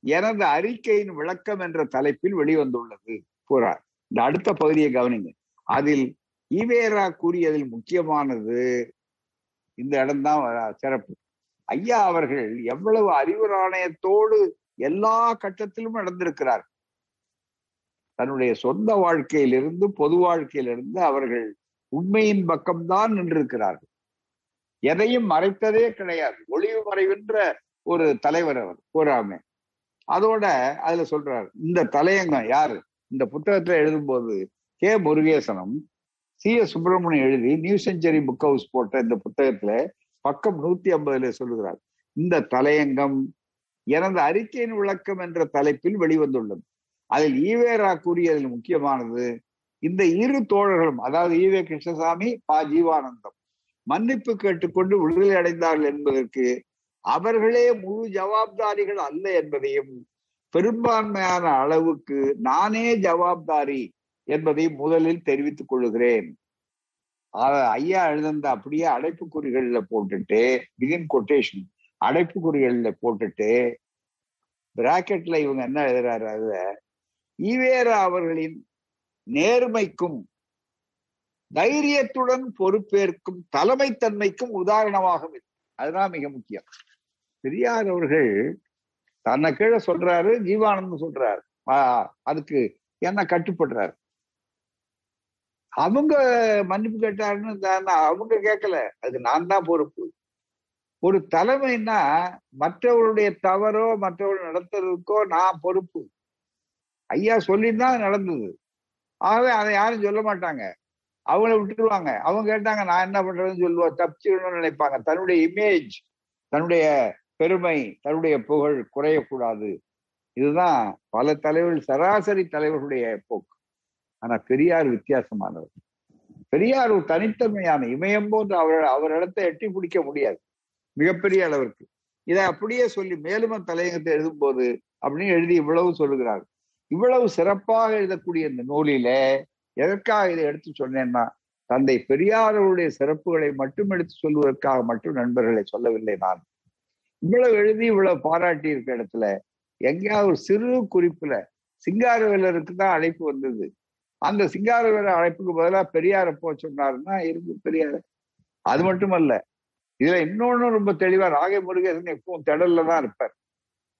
எனது அறிக்கையின் விளக்கம் என்ற தலைப்பில் வெளிவந்துள்ளது. கூறார். இந்த அடுத்த பகுதியை கவனிங்க அதில் ஈவேரா கூறியதில் முக்கியமானது இந்த இடம்தான் சிறப்பு. ஐயா அவர்கள் எவ்வளவு அறிவுராணயத்தோடு எல்லா கட்டத்திலும் நடந்திருக்கிறார். தன்னுடைய சொந்த வாழ்க்கையிலிருந்து பொது வாழ்க்கையிலிருந்து அவர்கள் உண்மையின் பக்கம்தான் நின்றிருக்கிறார்கள். எதையும் மறைத்ததே கிடையாது. ஒளிவு மறைவின்ற ஒரு தலைவர் அவர். கூறாமே. அதோட அதுல சொல்றாரு இந்த தலையங்கம் யாரு? இந்த புத்தகத்துல எழுதும்போது கே முருகேசனம் சி எஸ் சுப்பிரமணியம் எழுதி நியூ செஞ்சுரி புக் ஹவுஸ் போட்ட இந்த புத்தகத்துல பக்கம் நூத்தி ஐம்பதுல சொல்லுகிறார் இந்த தலையங்கம் எனது அறிக்கையின் விளக்கம் என்ற தலைப்பில் வெளிவந்துள்ளது. அதில் ஈவேரா கூறியதில் முக்கியமானது இந்த இரு தோழர்களும் அதாவது ஈவே கிருஷ்ணசாமி பா ஜீவானந்தம் மன்னிப்பு கேட்டுக்கொண்டு விடுதலை அடைந்தார்கள் என்பதற்கு அவர்களே முழு ஜவாப்தாரிகள் அல்ல என்பதையும் பெரும்பான்மையான அளவுக்கு நானே ஜவாப்தாரி என்பதை முதலில் தெரிவித்துக் கொள்கிறேன். ஐயா எழுந்த அப்படியே அடைப்புக்குறிகள்ல போட்டுட்டு பிகின் கொட்டேஷன் அடைப்புக்குறிகள்ல போட்டுட்டு பிராக்கெட்ல இவங்க என்ன எழுதுறாரு அதுல? ஈவேரா அவர்களின் நேர்மைக்கும் தைரியத்துடன் பொறுப்பேற்கும் தலைமைத்தன்மைக்கும் உதாரணமாகும் அதுதான் மிக முக்கியம். பெரியார் அவர்கள் தன்னை கீழே சொல்றாரு ஜீவானந்தம் சொல்றாரு. அதுக்கு என்ன கட்டுப்படுறாரு? அவங்க மன்னிப்பு கேட்டாருன்னு அவங்க கேட்கல. அது நான் தான் பொறுப்பு. ஒரு தலைமைன்னா மற்றவருடைய தவறோ மற்றவர்கள் நடத்துறதுக்கோ நான் பொறுப்பு. ஐயா சொல்லிதான் நடந்தது. ஆகவே அதை யாரும் சொல்ல மாட்டாங்க. அவங்கள விட்டுருவாங்க. அவங்க கேட்டாங்க நான் என்ன பண்றதுன்னு சொல்லுவோம் தப்பிச்சுக்கணும்னு நினைப்பாங்க. தன்னுடைய இமேஜ் தன்னுடைய பெருமை தன்னுடைய புகழ் குறையக்கூடாது. இதுதான் பல தலைவர்கள் சராசரி தலைவர்களுடைய போக்கு. ஆனா பெரியார் வித்தியாசமானவர். பெரியார் ஒரு தனித்தன்மையான இமயம் போன்று அவர் அவரிடத்தை எட்டி பிடிக்க முடியாது. மிகப்பெரிய அளவிற்கு. இதை அப்படியே சொல்லி மேலும் தலையங்கத்தை எழுதும் போது அப்படின்னு எழுதி இவ்வளவு சொல்லுகிறார். இவ்வளவு சிறப்பாக எழுதக்கூடிய இந்த நூலில எதற்காக இதை எடுத்து சொன்னேன்னா தந்தை பெரியாரவருடைய சிறப்புகளை மட்டும் எடுத்து சொல்வதற்காக மட்டும் நண்பர்களை சொல்லவில்லை நான். இவ்வளவு எழுதி இவ்வளவு பாராட்டி இருக்க இடத்துல எங்கேயாவது ஒரு சிறு குறிப்புல சிங்காரவேலருக்கு தான் அழைப்பு வந்தது. அந்த சிங்காரவேலர் அழைப்புக்கு பதிலாக பெரியார போ சொன்னாருன்னா இருக்கு பெரியார. அது மட்டுமல்ல இதுல இன்னொன்னு ரொம்ப தெளிவா ராகை முருகேசன் எப்பவும் திடல்ல தான் இருப்பார்.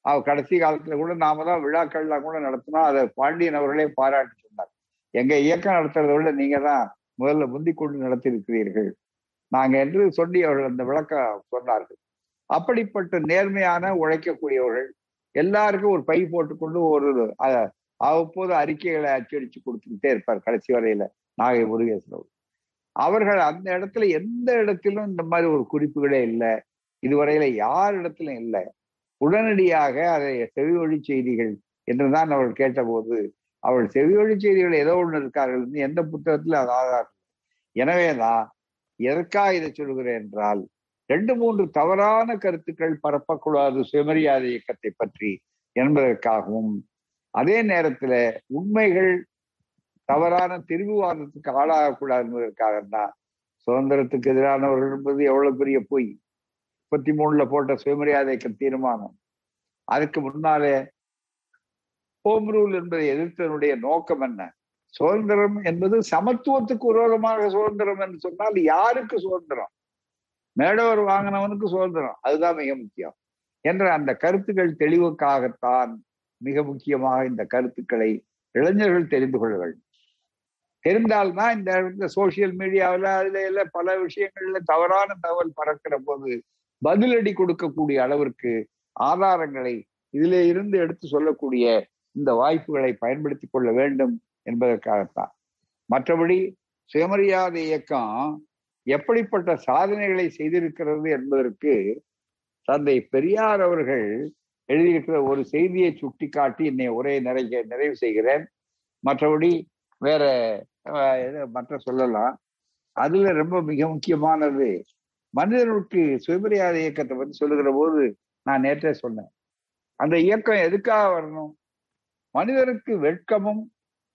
அவர் கடைசி காலத்துல கூட நாம தான் விழாக்கள்லாம் கூட நடத்தினோம் அதை பாண்டியன் அவர்களே பாராட்டி சொன்னார். எங்க இயக்கம் நடத்துறதை விட நீங்க தான் முதல்ல முந்தி கொண்டு நடத்தியிருக்கிறீர்கள். நாங்க என்று சொல்லி அவர்கள் அந்த விளக்கம் சொன்னார்கள். அப்படிப்பட்ட நேர்மையான உழைக்கக்கூடியவர்கள் எல்லாருக்கும் ஒரு பை போட்டுக்கொண்டு ஒரு அவ்வப்போது அறிக்கைகளை அச்சடிச்சு கொடுத்துக்கிட்டே இருப்பார் கடைசி வரையில நாகை முருகேசன் அவர்கள். அந்த இடத்துல எந்த இடத்திலும் இந்த மாதிரி ஒரு குறிப்புகளே இல்லை. இதுவரையில யார் இடத்திலும் இல்லை. உடனடியாக அதை செவிவழி செய்திகள் என்றுதான் அவள் கேட்டபோது அவள் செவிவழி செய்திகள் ஏதோ ஒன்று இருக்கார்கள் எந்த புத்தகத்துல அது ஆதாரம் எனவேதான் எதற்காக இதை சொல்கிறேன் என்றால் ரெண்டு மூன்று தவறான கருத்துக்கள் பரப்பக்கூடாது சுயமரியாதை இயக்கத்தை பற்றி என்பதற்காகவும் அதே நேரத்துல உண்மைகள் தவறான திருவிவாதத்துக்கு ஆளாகக்கூடாது என்பதற்காக தான் சுதந்திரத்துக்கு எதிரானவர்கள் என்பது எவ்வளவு பெரிய பொய்? முப்பத்தி மூணுல போட்ட சுயமரியாதை இயக்க தீர்மானம். அதுக்கு முன்னாலே ஹோம் ரூல் என்பதை எதிர்த்தனுடைய நோக்கம் என்ன? சுதந்திரம் என்பது சமத்துவத்துக்கு விரோதமாக சுதந்திரம் என்று சொன்னால் யாருக்கு சுதந்திரம்? மேடவர் வாங்கினவனுக்கு சுதந்திரம். அதுதான் மிக முக்கியம். என்ற அந்த கருத்துக்கள் தெளிவுக்காகத்தான் மிக முக்கியமாக இந்த கருத்துக்களை இளைஞர்கள் தெரிந்து கொள்ள வேண்டும். தெரிந்தால்தான் இந்த இந்த சோசியல் மீடியாவில் அதுல எல்லாம் பல விஷயங்கள்ல தவறான தகவல் பறக்கிற போது பதிலடி கொடுக்கக்கூடிய அளவிற்கு ஆதாரங்களை இதுல இருந்து எடுத்து சொல்லக்கூடிய இந்த வாய்ப்புகளை பயன்படுத்தி கொள்ள வேண்டும் என்பதற்காகத்தான். மற்றபடி சுயமரியாதை இயக்கம் எப்படிப்பட்ட சாதனைகளை செய்திருக்கிறது என்பதற்கு தந்தை பெரியார் அவர்கள் எழுதியிருக்கிற ஒரு செய்தியை சுட்டிக்காட்டி என்னை உரையை நிறைய நிறைவு செய்கிறேன். மற்றபடி வேற மற்ற சொல்லலாம். அதுல ரொம்ப மிக முக்கியமானது மனிதர்களுக்கு சுயமரியாதை இயக்கத்தை பற்றி சொல்லுகிற போது நான் நேற்றே சொன்னேன். அந்த இயக்கம் எதுக்காக வரணும்? மனிதனுக்கு வெட்கமும்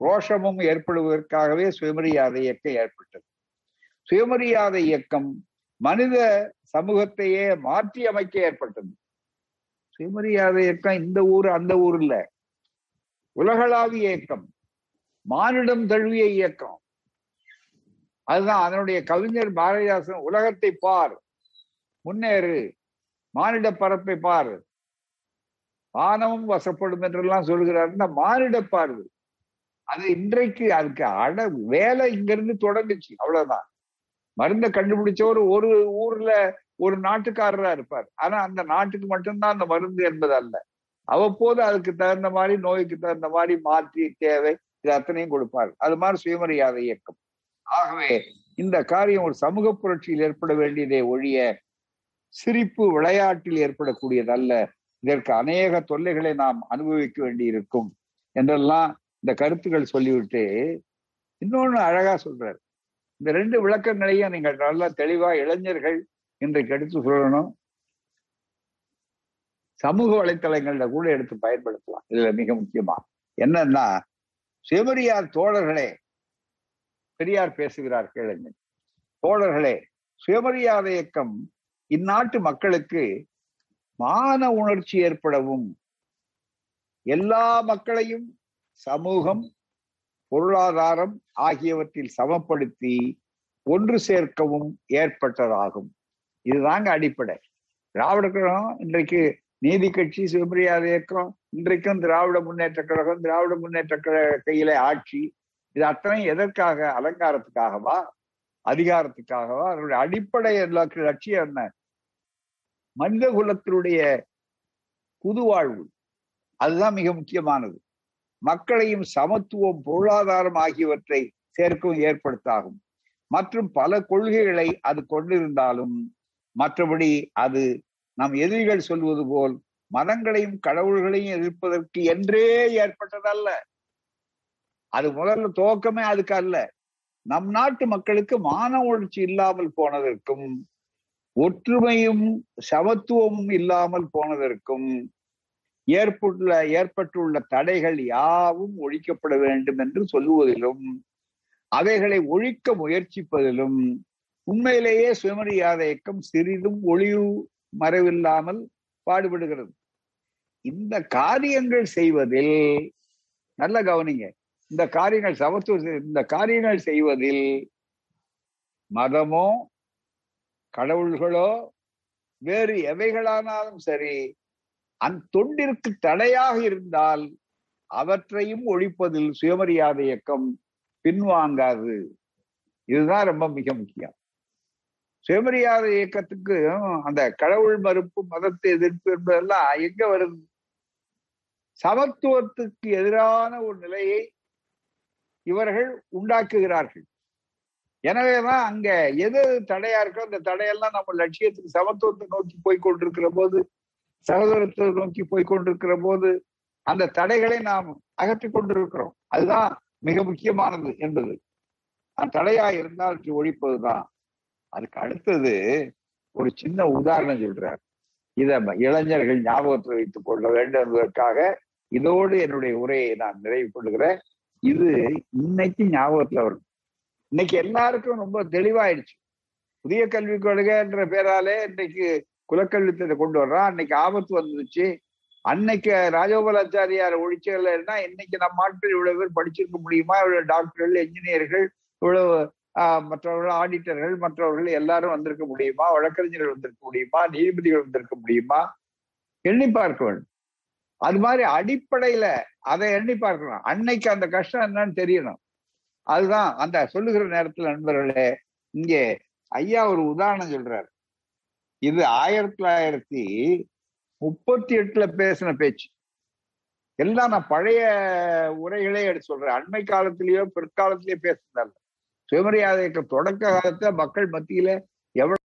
ரோஷமும் ஏற்படுவதற்காகவே சுயமரியாதை இயக்கம் ஏற்பட்டது. சுயமரியாதை இயக்கம் மனித சமூகத்தையே மாற்றி அமைக்க ஏற்பட்டது. சுயமரியாதை இயக்கம் இந்த ஊர் அந்த ஊர் இல்ல. உலகளாவிய இயக்கம். மானிடம் தழுவிய இயக்கம். அதுதான் அதனுடைய கவிஞர் பாரதிதாசன் உலகத்தை பார் முன்னேறு மானிட பரப்பை பார். வானமும் வசப்படும் என்றெல்லாம் சொல்கிறாருன்னா மானிட பார்வை அது இன்றைக்கு அதுக்கு அட வேலை இங்கிருந்து தொடங்குச்சு. அவ்வளவுதான். மருந்தை கண்டுபிடிச்சவர் ஒரு ஊர்ல ஒரு நாட்டுக்காரரா இருப்பார். ஆனா அந்த நாட்டுக்கு மட்டும்தான் அந்த மருந்து என்பது அல்ல அவ்வப்போது அதுக்கு தகுந்த மாதிரி நோய்க்கு தகுந்த மாதிரி மாற்றி தேவை இது அத்தனையும் கொடுப்பார். அது மாதிரி சுயமரியாதை இயக்கம். ஆகவே இந்த காரியம் ஒரு சமூக புரட்சியில் ஏற்பட வேண்டியதே ஒழிய சிரிப்பு விளையாட்டில் ஏற்படக்கூடியதல்ல. இதற்கு அநேக தொல்லைகளை நாம் அனுபவிக்க வேண்டியிருக்கும். என்றெல்லாம் இந்த கருத்துக்கள் சொல்லிவிட்டு இன்னொன்னு அழகா சொல்றாரு. இந்த ரெண்டு விளக்கங்களையும் நீங்கள் நல்லா தெளிவா இளைஞர்கள் இன்றைக்கு எடுத்து சொல்லணும். சமூக வலைத்தளங்கள்ல கூட எடுத்து பயன்படுத்தலாம். இதுல மிக முக்கியமா. என்னன்னா செவரியார் தோழர்களே பெரியார் பேசுகிறார் கேளுங்க. தோழர்களே சுயமரியாதை இயக்கம் இந்நாட்டு மக்களுக்கு மான உணர்ச்சி ஏற்படவும் எல்லா மக்களையும் சமூகம் பொருளாதாரம் ஆகியவற்றில் சமப்படுத்தி ஒன்று சேர்க்கவும் ஏற்பட்டதாகும். இதுதாங்க அடிப்படை. திராவிட கழகம் இன்றைக்கு நீதி கட்சி சுயமரியாதை இயக்கம் இன்றைக்கும் திராவிட முன்னேற்ற கழகம் திராவிட முன்னேற்ற கழக கையில ஆட்சி. இது அத்தனை எதற்காக? அலங்காரத்துக்காகவா? அதிகாரத்துக்காகவா? அதனுடைய அடிப்படை லட்சியம் என்ன? மனித குலத்தினுடைய புது வாழ்வு அதுதான் மிக முக்கியமானது. மக்களையும் சமத்துவம் பொருளாதாரம் ஆகியவற்றை சேர்க்கவும் ஏற்படுத்தாகும். மற்றும் பல கொள்கைகளை அது கொண்டிருந்தாலும் மற்றபடி அது நம் எதிரிகள் சொல்வது போல் மதங்களையும் கடவுள்களையும் எதிர்ப்பதற்கு என்றே ஏற்பட்டதல்ல. அது முதல்ல துவக்கமே அதுக்கு அல்ல. நம் நாட்டு மக்களுக்கு மான உணர்ச்சி இல்லாமல் போனதற்கும் ஒற்றுமையும் சமத்துவமும் இல்லாமல் போனதற்கும் ஏற்பட்டுள்ள ஏற்பட்டுள்ள தடைகள் யாவும் ஒழிக்கப்பட வேண்டும் என்று சொல்லுவதிலும் அவைகளை ஒழிக்க முயற்சிப்பதிலும் உண்மையிலேயே சுயமரியாத இயக்கம் சிறிதும் ஒளிவு மறைவில்லாமல் பாடுபடுகிறது. இந்த காரியங்கள் செய்வதில் நல்ல கவனிங்க இந்த காரியங்கள் சமத்துவ இந்த காரியங்கள் செய்வதில் மதமோ கடவுள்களோ வேறு எவைகளானாலும் சரி அந்த தொண்டிற்கு தடையாக இருந்தால் அவற்றையும் ஒழிப்பதில் சுயமரியாதை இயக்கம் பின்வாங்காது. இதுதான் ரொம்ப மிக முக்கியம். சுயமரியாதை இயக்கத்துக்கு அந்த கடவுள் மறுப்பு மதத்தை எதிர்ப்பு என்பதெல்லாம் எங்க வருது? சமத்துவத்துக்கு எதிரான ஒரு நிலையை இவர்கள் உண்டாக்குகிறார்கள். எனவேதான் அங்க எது தடையா இருக்கோ அந்த தடையெல்லாம் நம்ம லட்சியத்துக்கு சமத்துவத்தை நோக்கி போய் கொண்டிருக்கிற போது சகோதரத்தை நோக்கி போய் கொண்டிருக்கிற போது அந்த தடைகளை நாம் அகற்றி கொண்டிருக்கிறோம். அதுதான் மிக முக்கியமானது என்பது. அந்த தடையா இருந்தால் ஒழிப்பதுதான். அதுக்கு அடுத்தது ஒரு சின்ன உதாரணம் சொல்றார். இத இளைஞர்கள் ஞாபகத்தில் வைத்துக் கொள்ள வேண்டும் என்பதற்காக இதோடு என்னுடைய உரையை நான் நிறைவு கொள்கிறேன். இது இன்னைக்கு ஞாபகத்துல வரும். இன்னைக்கு எல்லாருக்கும் ரொம்ப தெளிவாயிடுச்சு. புதிய கல்விக் கொள்கைன்ற பேராலே இன்னைக்கு குலக்கல்வித்தை கொண்டு வர்றான் அன்னைக்கு ஆபத்து வந்துச்சு அன்னைக்கு ராஜகோபாலாச்சாரியார் ஒழிச்சதுன்னா இன்னைக்கு நம்ம நாட்டில் இவ்வளவு பேர் படிச்சிருக்க முடியுமா? இவ்வளவு டாக்டர்கள் என்ஜினியர்கள் இவ்வளவு ஆஹ், மற்றவர்கள் ஆடிட்டர்கள் மற்றவர்கள் எல்லாரும் வந்திருக்க முடியுமா? வழக்கறிஞர்கள் வந்திருக்க முடியுமா? நீதிபதிகள் வந்திருக்க முடியுமா? எண்ணி பார்க்க வேண்டும் அது மாதிரி அடிப்படையில அதை எண்ணி பார்க்கணும். அன்னைக்கு அந்த கஷ்டம் என்னன்னு தெரியணும். அதுதான் அந்த சொல்லுகிற நேரத்துல நண்பர்களே இங்கே ஐயா ஒரு உதாரணம் சொல்றாரு. இது ஆயிரத்தி தொள்ளாயிரத்தி முப்பத்தி எட்டுல பேசின பேச்சு. எல்லாம் நான் பழைய உரைகளே எடுத்து சொல்றேன். அண்மை காலத்திலேயோ பிற்காலத்திலேயோ பேசுறதால சுயமரியாதை தொடக்க காலத்துல மக்கள் மத்தியில எவ்வளவு